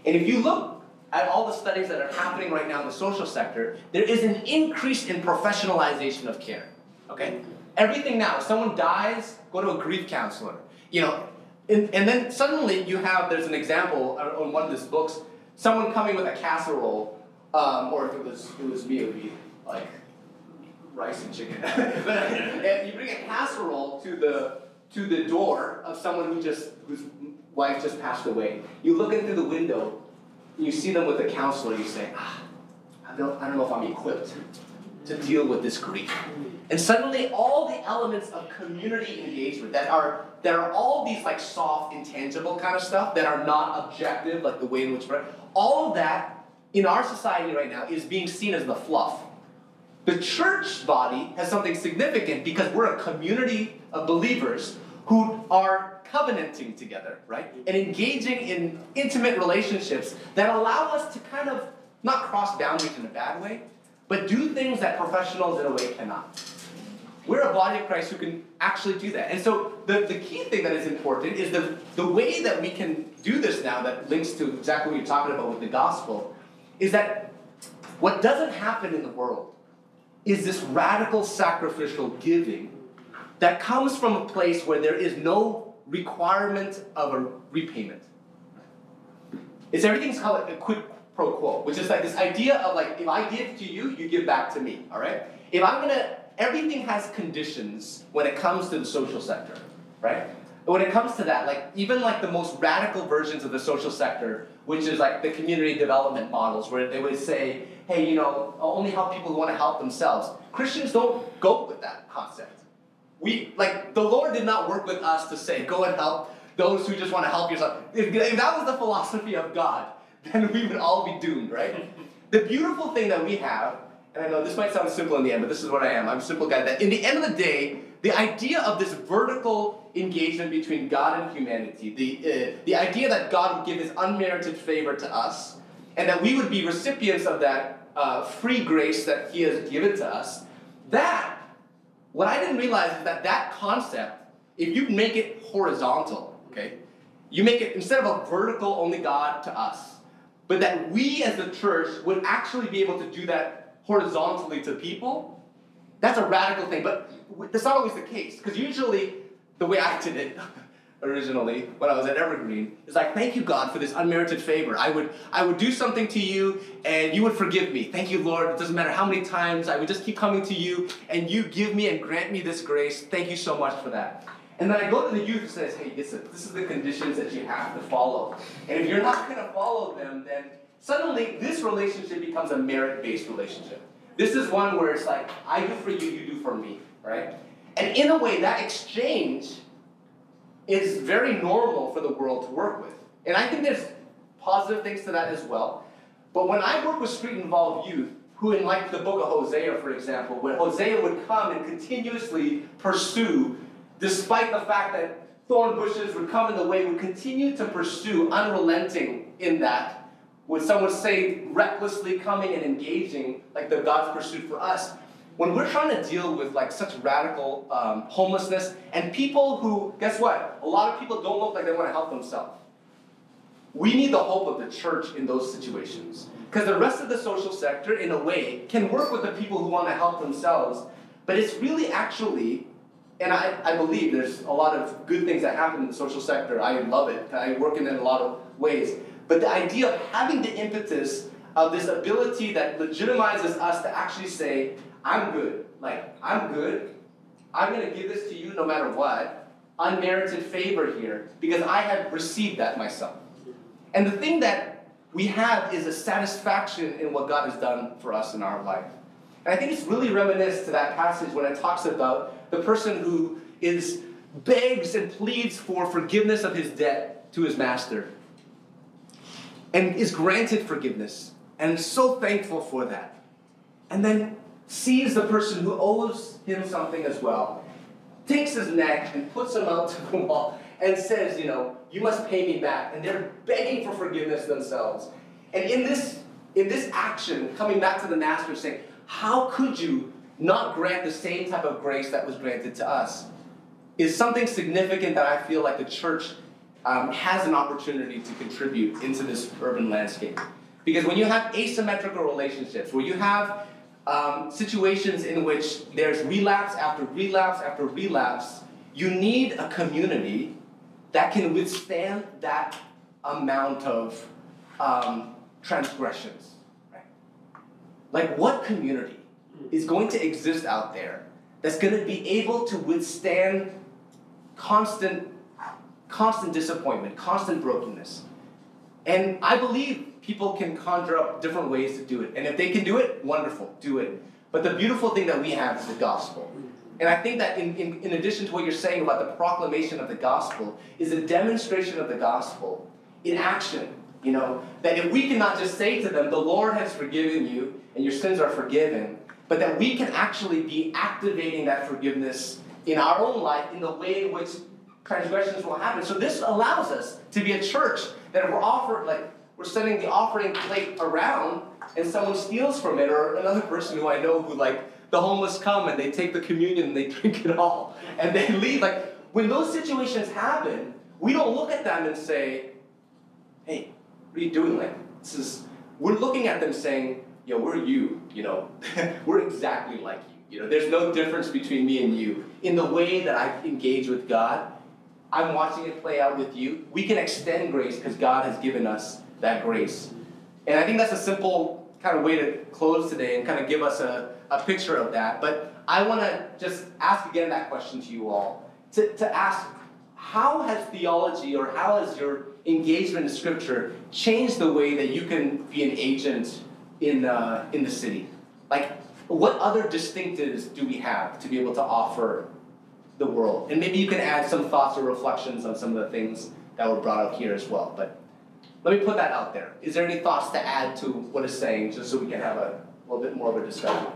And if you look at all the studies that are happening right now in the social sector, there is an increase in professionalization of care. Okay? Everything now, if someone dies, go to a grief counselor. You know, and, and then suddenly you have, there's an example on one of these books, someone coming with a casserole, um, or if it was, it was me, it would be like rice and chicken. [laughs] and you bring a casserole to the, to the door of someone who just, whose wife just passed away. You look in through the window, you see them with a counselor, you say, ah, I don't, I don't know if I'm equipped to deal with this grief. And suddenly all the elements of community engagement that are that are all these like soft, intangible kind of stuff that are not objective, like the way in which all of that in our society right now is being seen as the fluff. The church body has something significant because we're a community of believers who are covenanting together, right? And engaging in intimate relationships that allow us to kind of not cross boundaries in a bad way, but do things that professionals in a way cannot. We're a body of Christ who can actually do that. And so the, the key thing that is important is the, the way that we can do this now that links to exactly what you're talking about with the gospel is that what doesn't happen in the world is this radical sacrificial giving that comes from a place where there is no requirement of a repayment. It's everything's called a quid pro quo, which is like this idea of like if I give to you, you give back to me. All right. If I'm gonna, everything has conditions when it comes to the social sector, right? When it comes to that, like even like the most radical versions of the social sector, which is like the community development models, where they would say, hey, you know, only help people who want to help themselves. Christians don't go with that concept. We like the Lord did not work with us to say, go and help those who just want to help yourself. If, if that was the philosophy of God, [laughs] then we would all be doomed, right? [laughs] The beautiful thing that we have, and I know this might sound simple in the end, but this is what I am. I'm a simple guy. That in the end of the day, the idea of this vertical engagement between God and humanity, the, uh, the idea that God would give his unmerited favor to us, and that we would be recipients of that uh, free grace that he has given to us, that, what I didn't realize is that that concept, if you make it horizontal, okay, you make it, instead of a vertical only God to us, but that we as the church would actually be able to do that horizontally to people, that's a radical thing. But that's not always the case, because usually the way I did it [laughs] originally when I was at Evergreen is like, thank you God for this unmerited favor. I would I would do something to you and you would forgive me. Thank you Lord. It doesn't matter how many times I would just keep coming to you and you give me and grant me this grace. Thank you so much for that. And then I go to the youth and says, hey, listen, this is the conditions that you have to follow. And if you're not going to follow them, then suddenly this relationship becomes a merit-based relationship. This is one where it's like, I do for you, you do for me, right? And in a way, that exchange is very normal for the world to work with. And I think there's positive things to that as well. But when I work with street involved youth, who in like the book of Hosea, for example, when Hosea would come and continuously pursue, despite the fact that thorn bushes would come in the way, would continue to pursue, unrelenting in that, would some would say recklessly coming and engaging, like the God's pursuit for us when we're trying to deal with like such radical um, homelessness and people who, guess what? A lot of people don't look like they want to help themselves. We need the hope of the church in those situations. Because the rest of the social sector, in a way, can work with the people who want to help themselves, but it's really actually, and I, I believe there's a lot of good things that happen in the social sector. I love it. I work in it in a lot of ways. But the idea of having the impetus of this ability that legitimizes us to actually say, I'm good. Like, I'm good. I'm going to give this to you no matter what. Unmerited favor here because I have received that myself. And the thing that we have is a satisfaction in what God has done for us in our life. And I think it's really reminiscent to that passage when it talks about the person who is begs and pleads for forgiveness of his debt to his master and is granted forgiveness and is so thankful for that. And then sees the person who owes him something as well, takes his neck and puts him out [laughs] to the wall and says, you know, you must pay me back. And they're begging for forgiveness themselves. And in this, in this action, coming back to the master saying, how could you not grant the same type of grace that was granted to us? Is something significant that I feel like the church um, has an opportunity to contribute into this urban landscape. Because when you have asymmetrical relationships, where you have um, situations in which there's relapse after relapse after relapse, you need a community that can withstand that amount of um, transgressions. Like, what community is going to exist out there that's going to be able to withstand constant, constant disappointment, constant brokenness? And I believe people can conjure up different ways to do it. And if they can do it, wonderful, do it. But the beautiful thing that we have is the gospel. And I think that in, in, in addition to what you're saying about the proclamation of the gospel, is a demonstration of the gospel in action. You know, that if we cannot just say to them, the Lord has forgiven you and your sins are forgiven, but that we can actually be activating that forgiveness in our own life in the way in which transgressions will happen. So this allows us to be a church that we're offered, like we're sending the offering plate around and someone steals from it, or another person who I know who like the homeless come and they take the communion and they [laughs] drink it all and they leave. Like when those situations happen, we don't look at them and say, "Hey, what are you doing?" Like this is we're looking at them saying, you know, we're you. You know, [laughs] we're exactly like you. You know, there's no difference between me and you in the way that I engage with God." I'm watching it play out with you. We can extend grace because God has given us that grace. And I think that's a simple kind of way to close today and kind of give us a, a picture of that. But I want to just ask again that question to you all to, to ask how has theology or how has your engagement in Scripture changed the way that you can be an agent in, uh, in the city? Like, what other distinctives do we have to be able to offer the world? And maybe you can add some thoughts or reflections on some of the things that were brought up here as well. But let me put that out there. Is there any thoughts to add to what it's saying, just so we can have a little bit more of a discussion?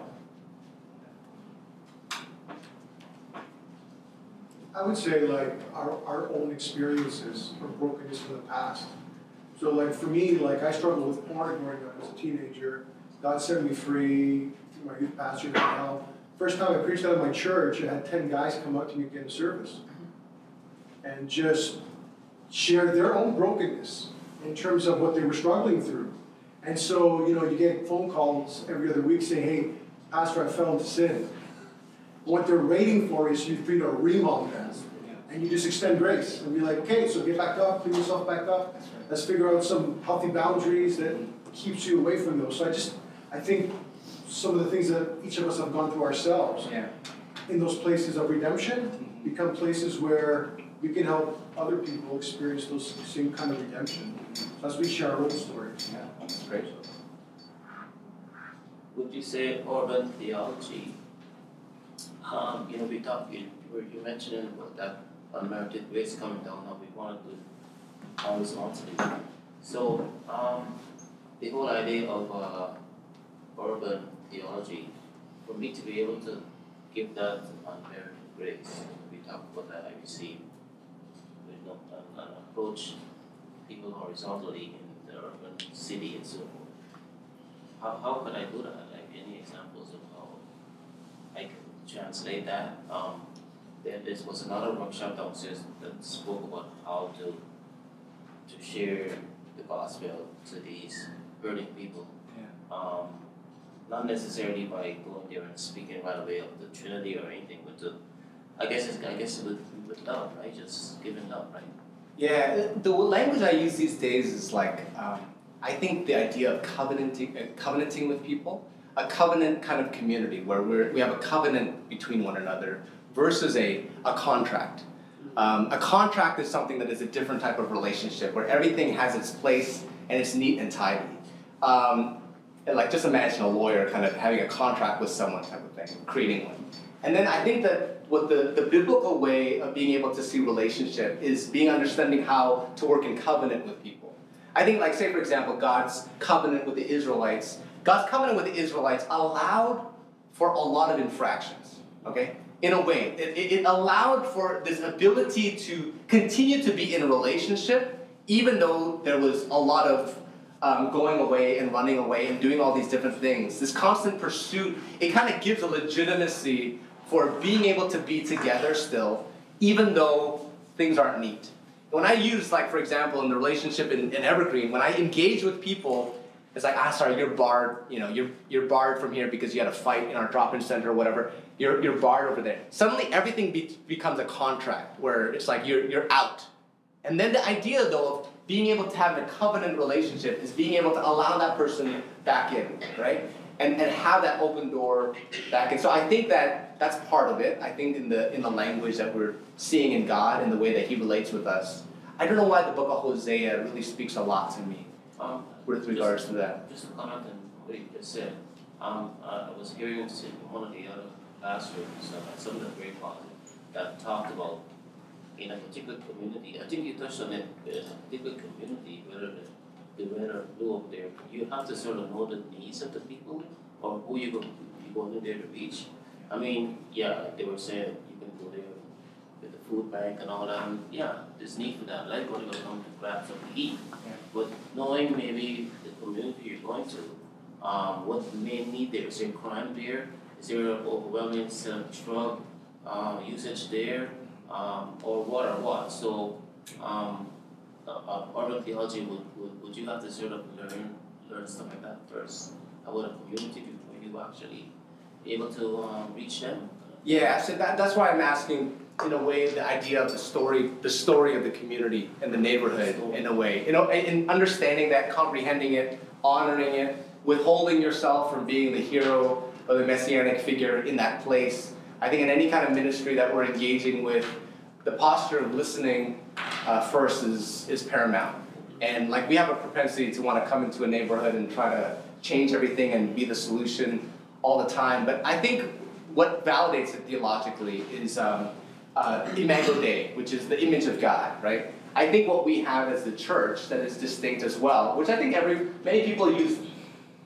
I would say like our, our own experiences or brokenness in the past. So like for me, like I struggled with porn growing up as a teenager. God set me free through my youth pastor now. First time I preached out of my church, I had 10 guys come up to me at the end of service mm-hmm. and just share their own brokenness in terms of what they were struggling through. And so, you know, you get phone calls every other week saying, hey, Pastor, I fell into sin. What they're waiting for is you for you to rebound them. And you just extend grace and be like, okay, so get back up, clean yourself back up. Let's figure out some healthy boundaries that keeps you away from those. So I just, I think some of the things that each of us have gone through ourselves yeah. in those places of redemption become places where we can help other people experience those same kind of redemption. So as we share our own story. Yeah, that's great. Would you say urban theology? Um, you know, we talked, you, were you mentioned about that unmerited grace coming down, now we wanted to always answer it. So, um, the whole idea of uh, urban theology, for me to be able to give that unmerited grace, we talked about that, I received you know, an, an approach people horizontally in the urban city and so forth. How, how can I do that? Like any examples of how I can translate that? Um, then this was another workshop downstairs that spoke about how to to share the gospel to these hurting people. Yeah. Um, not necessarily by going there and speaking right away of the Trinity or anything, but to I guess it's I guess with with love, right? Just giving love, right? Yeah, the language I use these days is like, um, I think the idea of covenanting, uh, covenanting with people, a covenant kind of community where we're, we have a covenant between one another versus a, a contract. Um, a contract is something that is a different type of relationship where everything has its place and it's neat and tidy. Um, and like just imagine a lawyer kind of having a contract with someone type of thing, creating one. And then I think that what the, the biblical way of being able to see relationship is being understanding how to work in covenant with people. I think, like, say, for example, God's covenant with the Israelites, God's covenant with the Israelites allowed for a lot of infractions, okay? In a way, it, it allowed for this ability to continue to be in a relationship, even though there was a lot of um, going away and running away and doing all these different things. This constant pursuit, it kind of gives a legitimacy for being able to be together still, even though things aren't neat. When I use, like, for example, in the relationship in, in Evergreen, when I engage with people, it's like, ah, sorry, you're barred, you know, you're, you're barred from here because you had a fight in our drop-in center or whatever. You're, you're barred over there. Suddenly, everything be, becomes a contract where it's like you're, you're out. And then the idea, though, of being able to have a covenant relationship is being able to allow that person back in, right? And, and have that open door back in. So I think that that's part of it. I think in the in the language that we're seeing in God and the way that He relates with us. I don't know why the book of Hosea really speaks a lot to me um, with regards to that. Just to comment on what you just said, Um, I was hearing in one of the other classrooms, uh, some of the great closet that talked about in a particular community. I think you touched on it. In a particular community, whether the, the red or blue up there, you have to sort of know the needs of the people or who you go you going in there to reach. I mean, yeah, they were saying you can go there with the food bank and all that. And yeah, there's need for that. Like going to come to grab something to eat. Yeah. But knowing maybe the community you're going to, um, what the main need there is there crime there? Is there overwhelming of drug uh, usage there? Um, or what or what? So um, uh, uh, urban theology would, would, would you have to sort of learn learn stuff like that first about a community before you actually able to um, reach them? Yeah, so that, that's why I'm asking in a way the idea of the story, the story of the community and the neighborhood in a way, you know, and understanding that, comprehending it, honoring it, withholding yourself from being the hero or the messianic figure in that place. I think in any kind of ministry that we're engaging with, the posture of listening uh, first is, is paramount. And like we have a propensity to want to come into a neighborhood and try to change everything and be the solution all the time. But I think what validates it theologically is um, uh, Imago Dei, which is the image of God, right? I think what we have as the church that is distinct as well, which I think every many people use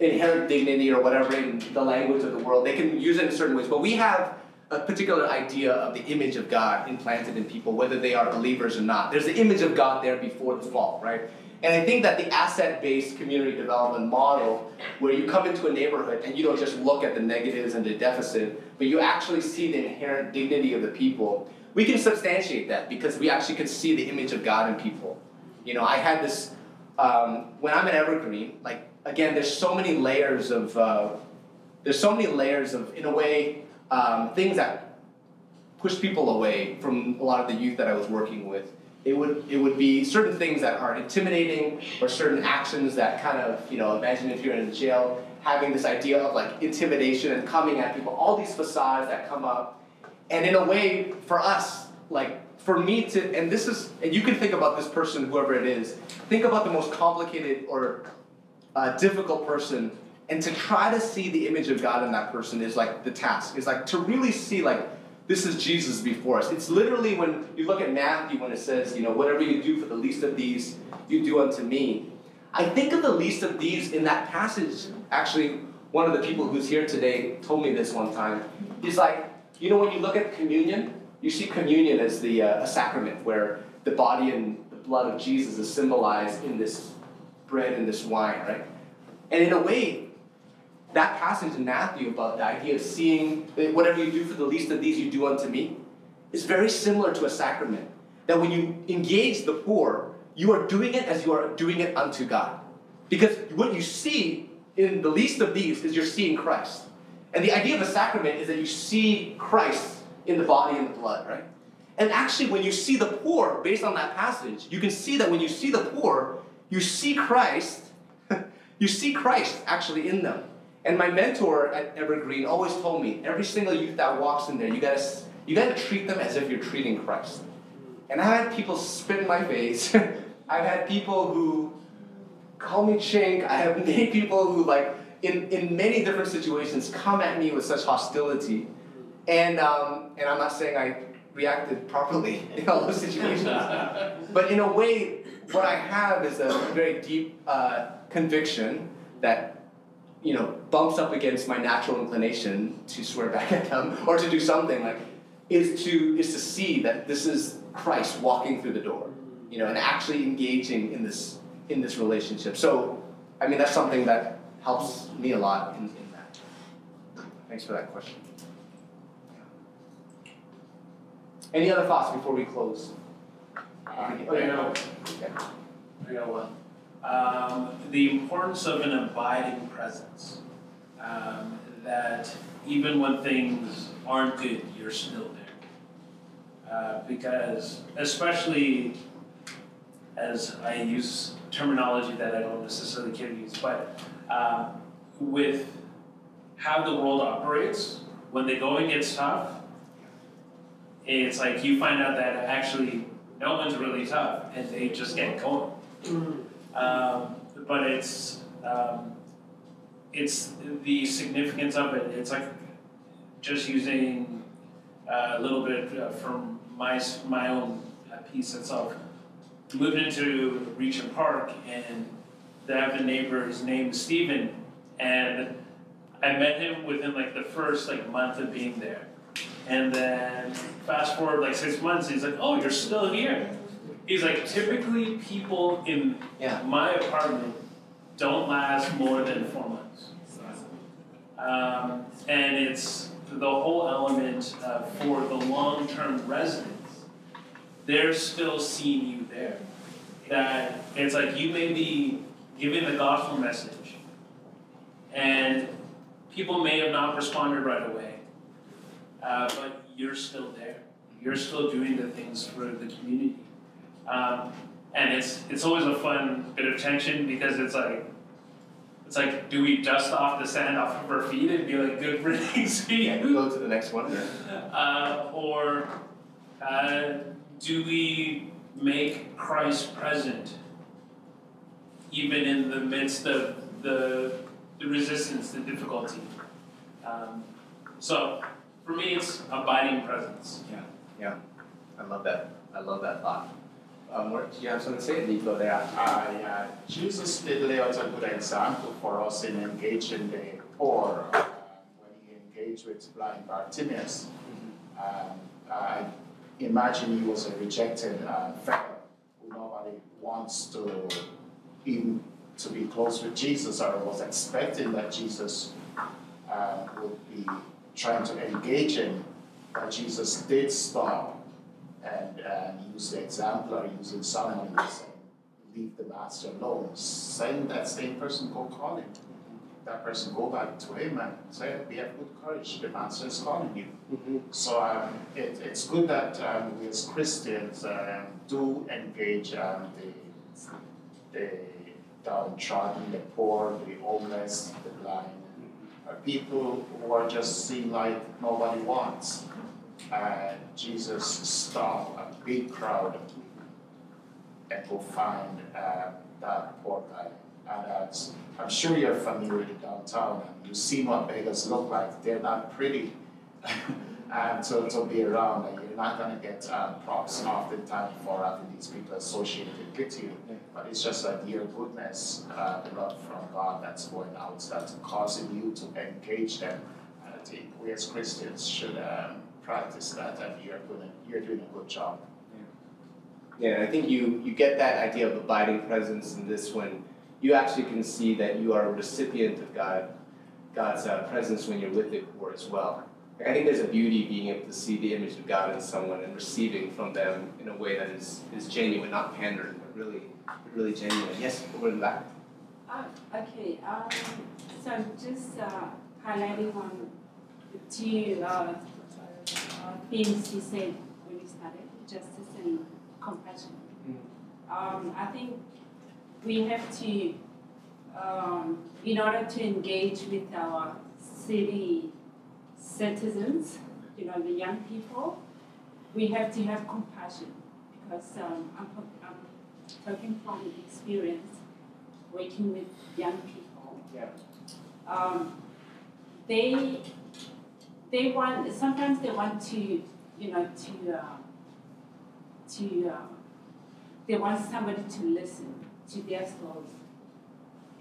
inherent dignity or whatever in the language of the world. They can use it in certain ways, but we have a particular idea of the image of God implanted in people, whether they are believers or not. There's the image of God there before the fall, right? And I think that the asset based community development model, where you come into a neighborhood and you don't just look at the negatives and the deficit, but you actually see the inherent dignity of the people, we can substantiate that because we actually could see the image of God in people. You know, I had this, um, when I'm at Evergreen, like, again, there's so many layers of, uh, there's so many layers of, in a way, um, things that push people away from a lot of the youth that I was working with. It would, it would be certain things that are intimidating or certain actions that kind of, you know, imagine if you're in jail, having this idea of like intimidation and coming at people, all these facades that come up. And in a way, for us, like for me to, and this is, and you can think about this person, whoever it is, think about the most complicated or uh, difficult person and to try to see the image of God in that person is like the task. Is like to really see like this is Jesus before us. It's literally when you look at Matthew when it says, you know, whatever you do for the least of these, you do unto me. I think of the least of these in that passage. Actually, one of the people who's here today told me this one time. He's like, you know, when you look at communion, you see communion as the uh, a sacrament where the body and the blood of Jesus is symbolized in this bread and this wine, right? And in a way, that passage in Matthew about the idea of seeing whatever you do for the least of these, you do unto me, is very similar to a sacrament. That when you engage the poor, you are doing it as you are doing it unto God. Because what you see in the least of these is you're seeing Christ. And the idea of a sacrament is that you see Christ in the body and the blood, right? And actually, when you see the poor, based on that passage, you can see that when you see the poor, you see Christ, [laughs] you see Christ actually in them. And my mentor at Evergreen always told me, every single youth that walks in there, you gotta, you gotta treat them as if you're treating Christ. And I've had people spit in my face. [laughs] I've had people who call me chink. I have many people who, like, in, in many different situations, come at me with such hostility. And, um, and I'm not saying I reacted properly [laughs] in all those situations. but in a way, what I have is a very deep uh, conviction that you know, bumps up against my natural inclination to swear back at them [laughs] or to do something like is to is to see that this is Christ walking through the door, you know, and actually engaging in this in this relationship. So, I mean, that's something that helps me a lot in, in that. Thanks for that question. Any other thoughts before we close? Uh, okay. I I got one um, the importance of an abiding presence. Um, that even when things aren't good, you're still there. Uh, because, especially as I use terminology that I don't necessarily care to use, but uh, with how the world operates, when they the going gets tough, it's like you find out that actually no one's really tough and they just get going. Mm-hmm. Um, but it's um, it's the significance of it. It's like just using uh, a little bit uh, from my my own uh, piece itself. Moved into Regent Park, and they have a neighbor. His name is Stephen, and I met him within like the first like month of being there. And then fast forward like six months, he's like, "Oh, you're still here." He's like, typically people in Yeah. my apartment don't last more than four months. Um, and it's the whole element uh, for the long-term residents. They're still seeing you there. That it's like you may be giving the gospel message, and people may have not responded right away, uh, but you're still there. You're still doing the things for the community. Um, and it's it's always a fun bit of tension because it's like it's like do we dust off the sand off of our feet and be like good [laughs] for things to Yeah, you, go to the next one. uh, or uh, do we make Christ present even in the midst of the the resistance, the difficulty? Um, so for me, it's abiding presence. Yeah, yeah. I love that. I love that thought. Um, what, do you have something to say, Nico? There. Uh, yeah. Jesus did lay out a good example for us in engaging the poor uh, when he engaged with blind Bartimaeus. Um, I imagine he was a rejected uh, fellow who nobody wants to even to be close with Jesus or was expecting that Jesus uh, would be trying to engage him. But Jesus did stop and, and use the example or using someone and saying, leave the master alone. Saying that same person go call him. That person go back to him and say, be of good courage, the master is calling you. So um, it, it's good that um, we as Christians um, do engage um, the, the downtrodden, the poor, the homeless, the blind, uh, people who are just seen like nobody wants. And Jesus stopped a big crowd and go find uh, that poor guy. And that's, I'm sure you're familiar with downtown and you've seen what beggars look like. They're not pretty. [laughs] and to, to be around, you're not going to get um, props oftentimes for having these people associated with you. But it's just that your goodness, uh, from God that's going out, that's causing you to engage them. And I think we as Christians should um, practice that, and you're, gonna, you're doing a good job. Yeah, I think you, you get that idea of abiding presence in this when you actually can see that you are a recipient of God, God's uh, presence when you're with the poor as well. I think there's a beauty being able to see the image of God in someone and receiving from them in a way that is, is genuine, not pandering, but really, really genuine. Yes, over in the back. Uh, okay, um, so just uh, highlighting on the two uh, uh, themes you said when you started, justice and compassion. Um, I think we have to, um, in order to engage with our city citizens, you know, the young people, we have to have compassion because um, I'm, I'm talking from experience working with young people. Yeah. Um, they they want sometimes they want to you know to uh, to uh, they want somebody to listen to their story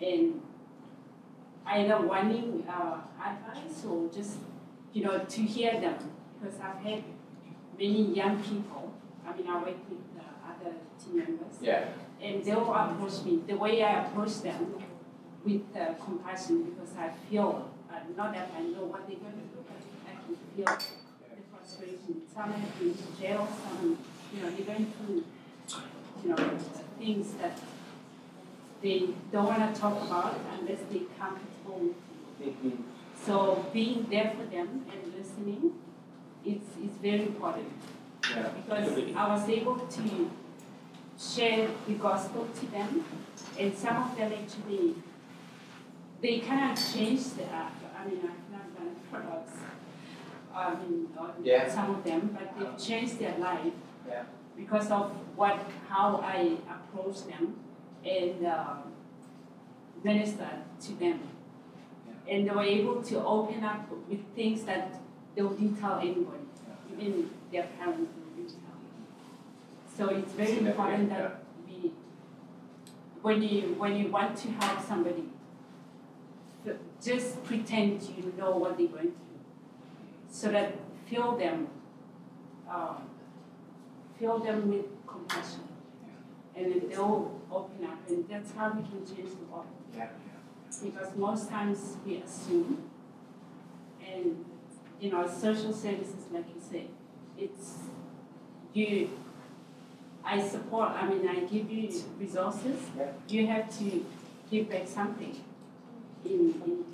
and either wanting uh, advice or just you know to hear them because I've had many young people. I mean I work with other team members Yeah. and they'll approach me the way I approach them with uh, compassion because I feel uh, not that I know what they're going to do, but I can feel the frustration. Some have been to jail, some you know they're going through you know things that they don't want to talk about unless they come at home. So being there for them and listening is is very important Yeah. because I was able to share the gospel to them, and some of them actually they kind of changed. The, uh, I mean, I cannot not done products. I mean, Yeah. some of them, but they've changed their life Yeah. because of what how I approach them and um, minister to them. And they were able to open up with things that they wouldn't tell anybody, even their parents wouldn't tell. So it's very important that we, when you when you want to help somebody, just pretend you know what they're going through, so that fill them, um, fill them with compassion, and then they'll open up, and that's how we can change the world. Because most times we assume, and in our social services, like you said, it's you. I support. I mean, I give you resources. Yeah. You have to give back something. In, in.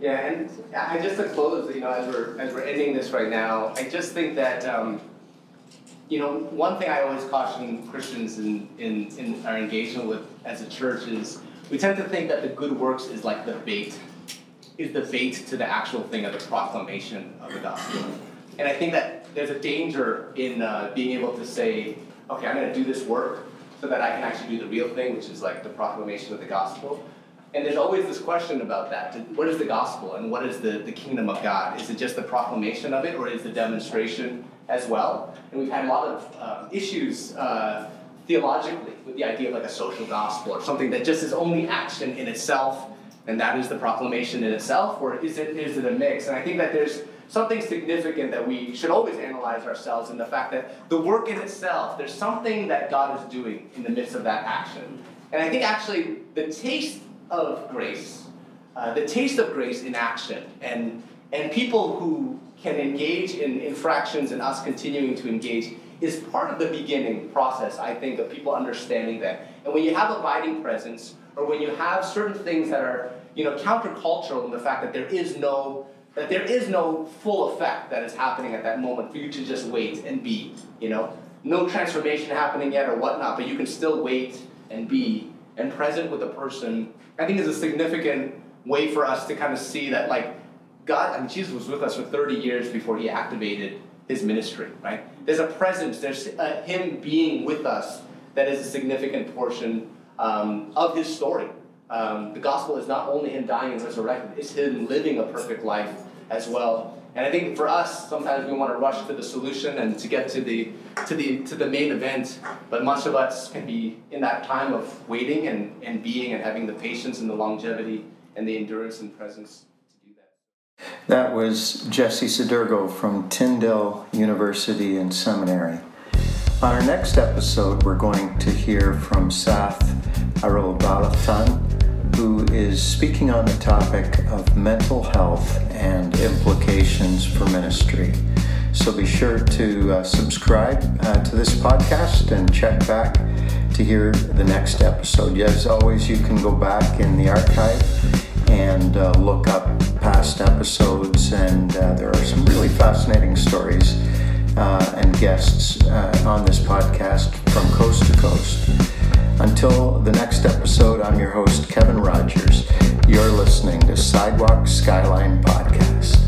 Yeah, and I just to close, you know, as we're as we're ending this right now, I just think that um, you know one thing I always caution Christians in, in in our engagement with as a church is we tend to think that the good works is like the bait, is the bait to the actual thing of the proclamation of the gospel, and I think that there's a danger in uh, being able to say, okay, I'm going to do this work so that I can actually do the real thing, which is like the proclamation of the gospel. And there's always this question about that. What is the gospel and what is the, the kingdom of God? Is it just the proclamation of it or is the demonstration as well? And we've had a lot of uh, issues uh, theologically with the idea of like a social gospel or something that just is only action in itself and that is the proclamation in itself or is it, is it a mix? And I think that there's something significant that we should always analyze ourselves in the fact that the work in itself, there's something that God is doing in the midst of that action. And I think actually the taste of grace, uh, the taste of grace in action, and, and people who can engage in infractions and us continuing to engage is part of the beginning process, I think, of people understanding that. And when you have abiding presence, or when you have certain things that are, you know, countercultural in the fact that there is no that there is no full effect that is happening at that moment for you to just wait and be, you know, no transformation happening yet or whatnot, but you can still wait and be and present with the person I think is a significant way for us to kind of see that, like, God, I mean, Jesus was with us for 30 years before he activated his ministry, right? There's a presence, there's a, him being with us that is a significant portion um, of his story. Um, the gospel is not only him dying and resurrected, it's him living a perfect life as well. And I think for us, sometimes we want to rush to the solution and to get to the to the to the main event. But much of us can be in that time of waiting and, and being and having the patience and the longevity and the endurance and presence that. Was Jesse Sudirgo from Tyndale University and Seminary. On our next episode, we're going to hear from Sath Arobalathan who is speaking on the topic of mental health and implications for ministry. So be sure to uh, subscribe uh, to this podcast and check back to hear the next episode. As always, you can go back in the archive and uh, look up past episodes, and uh, there are some really fascinating stories uh, and guests uh, on this podcast from coast to coast. Until the next episode, I'm your host, Kevin Rogers. You're listening to Sidewalk Skyline Podcast.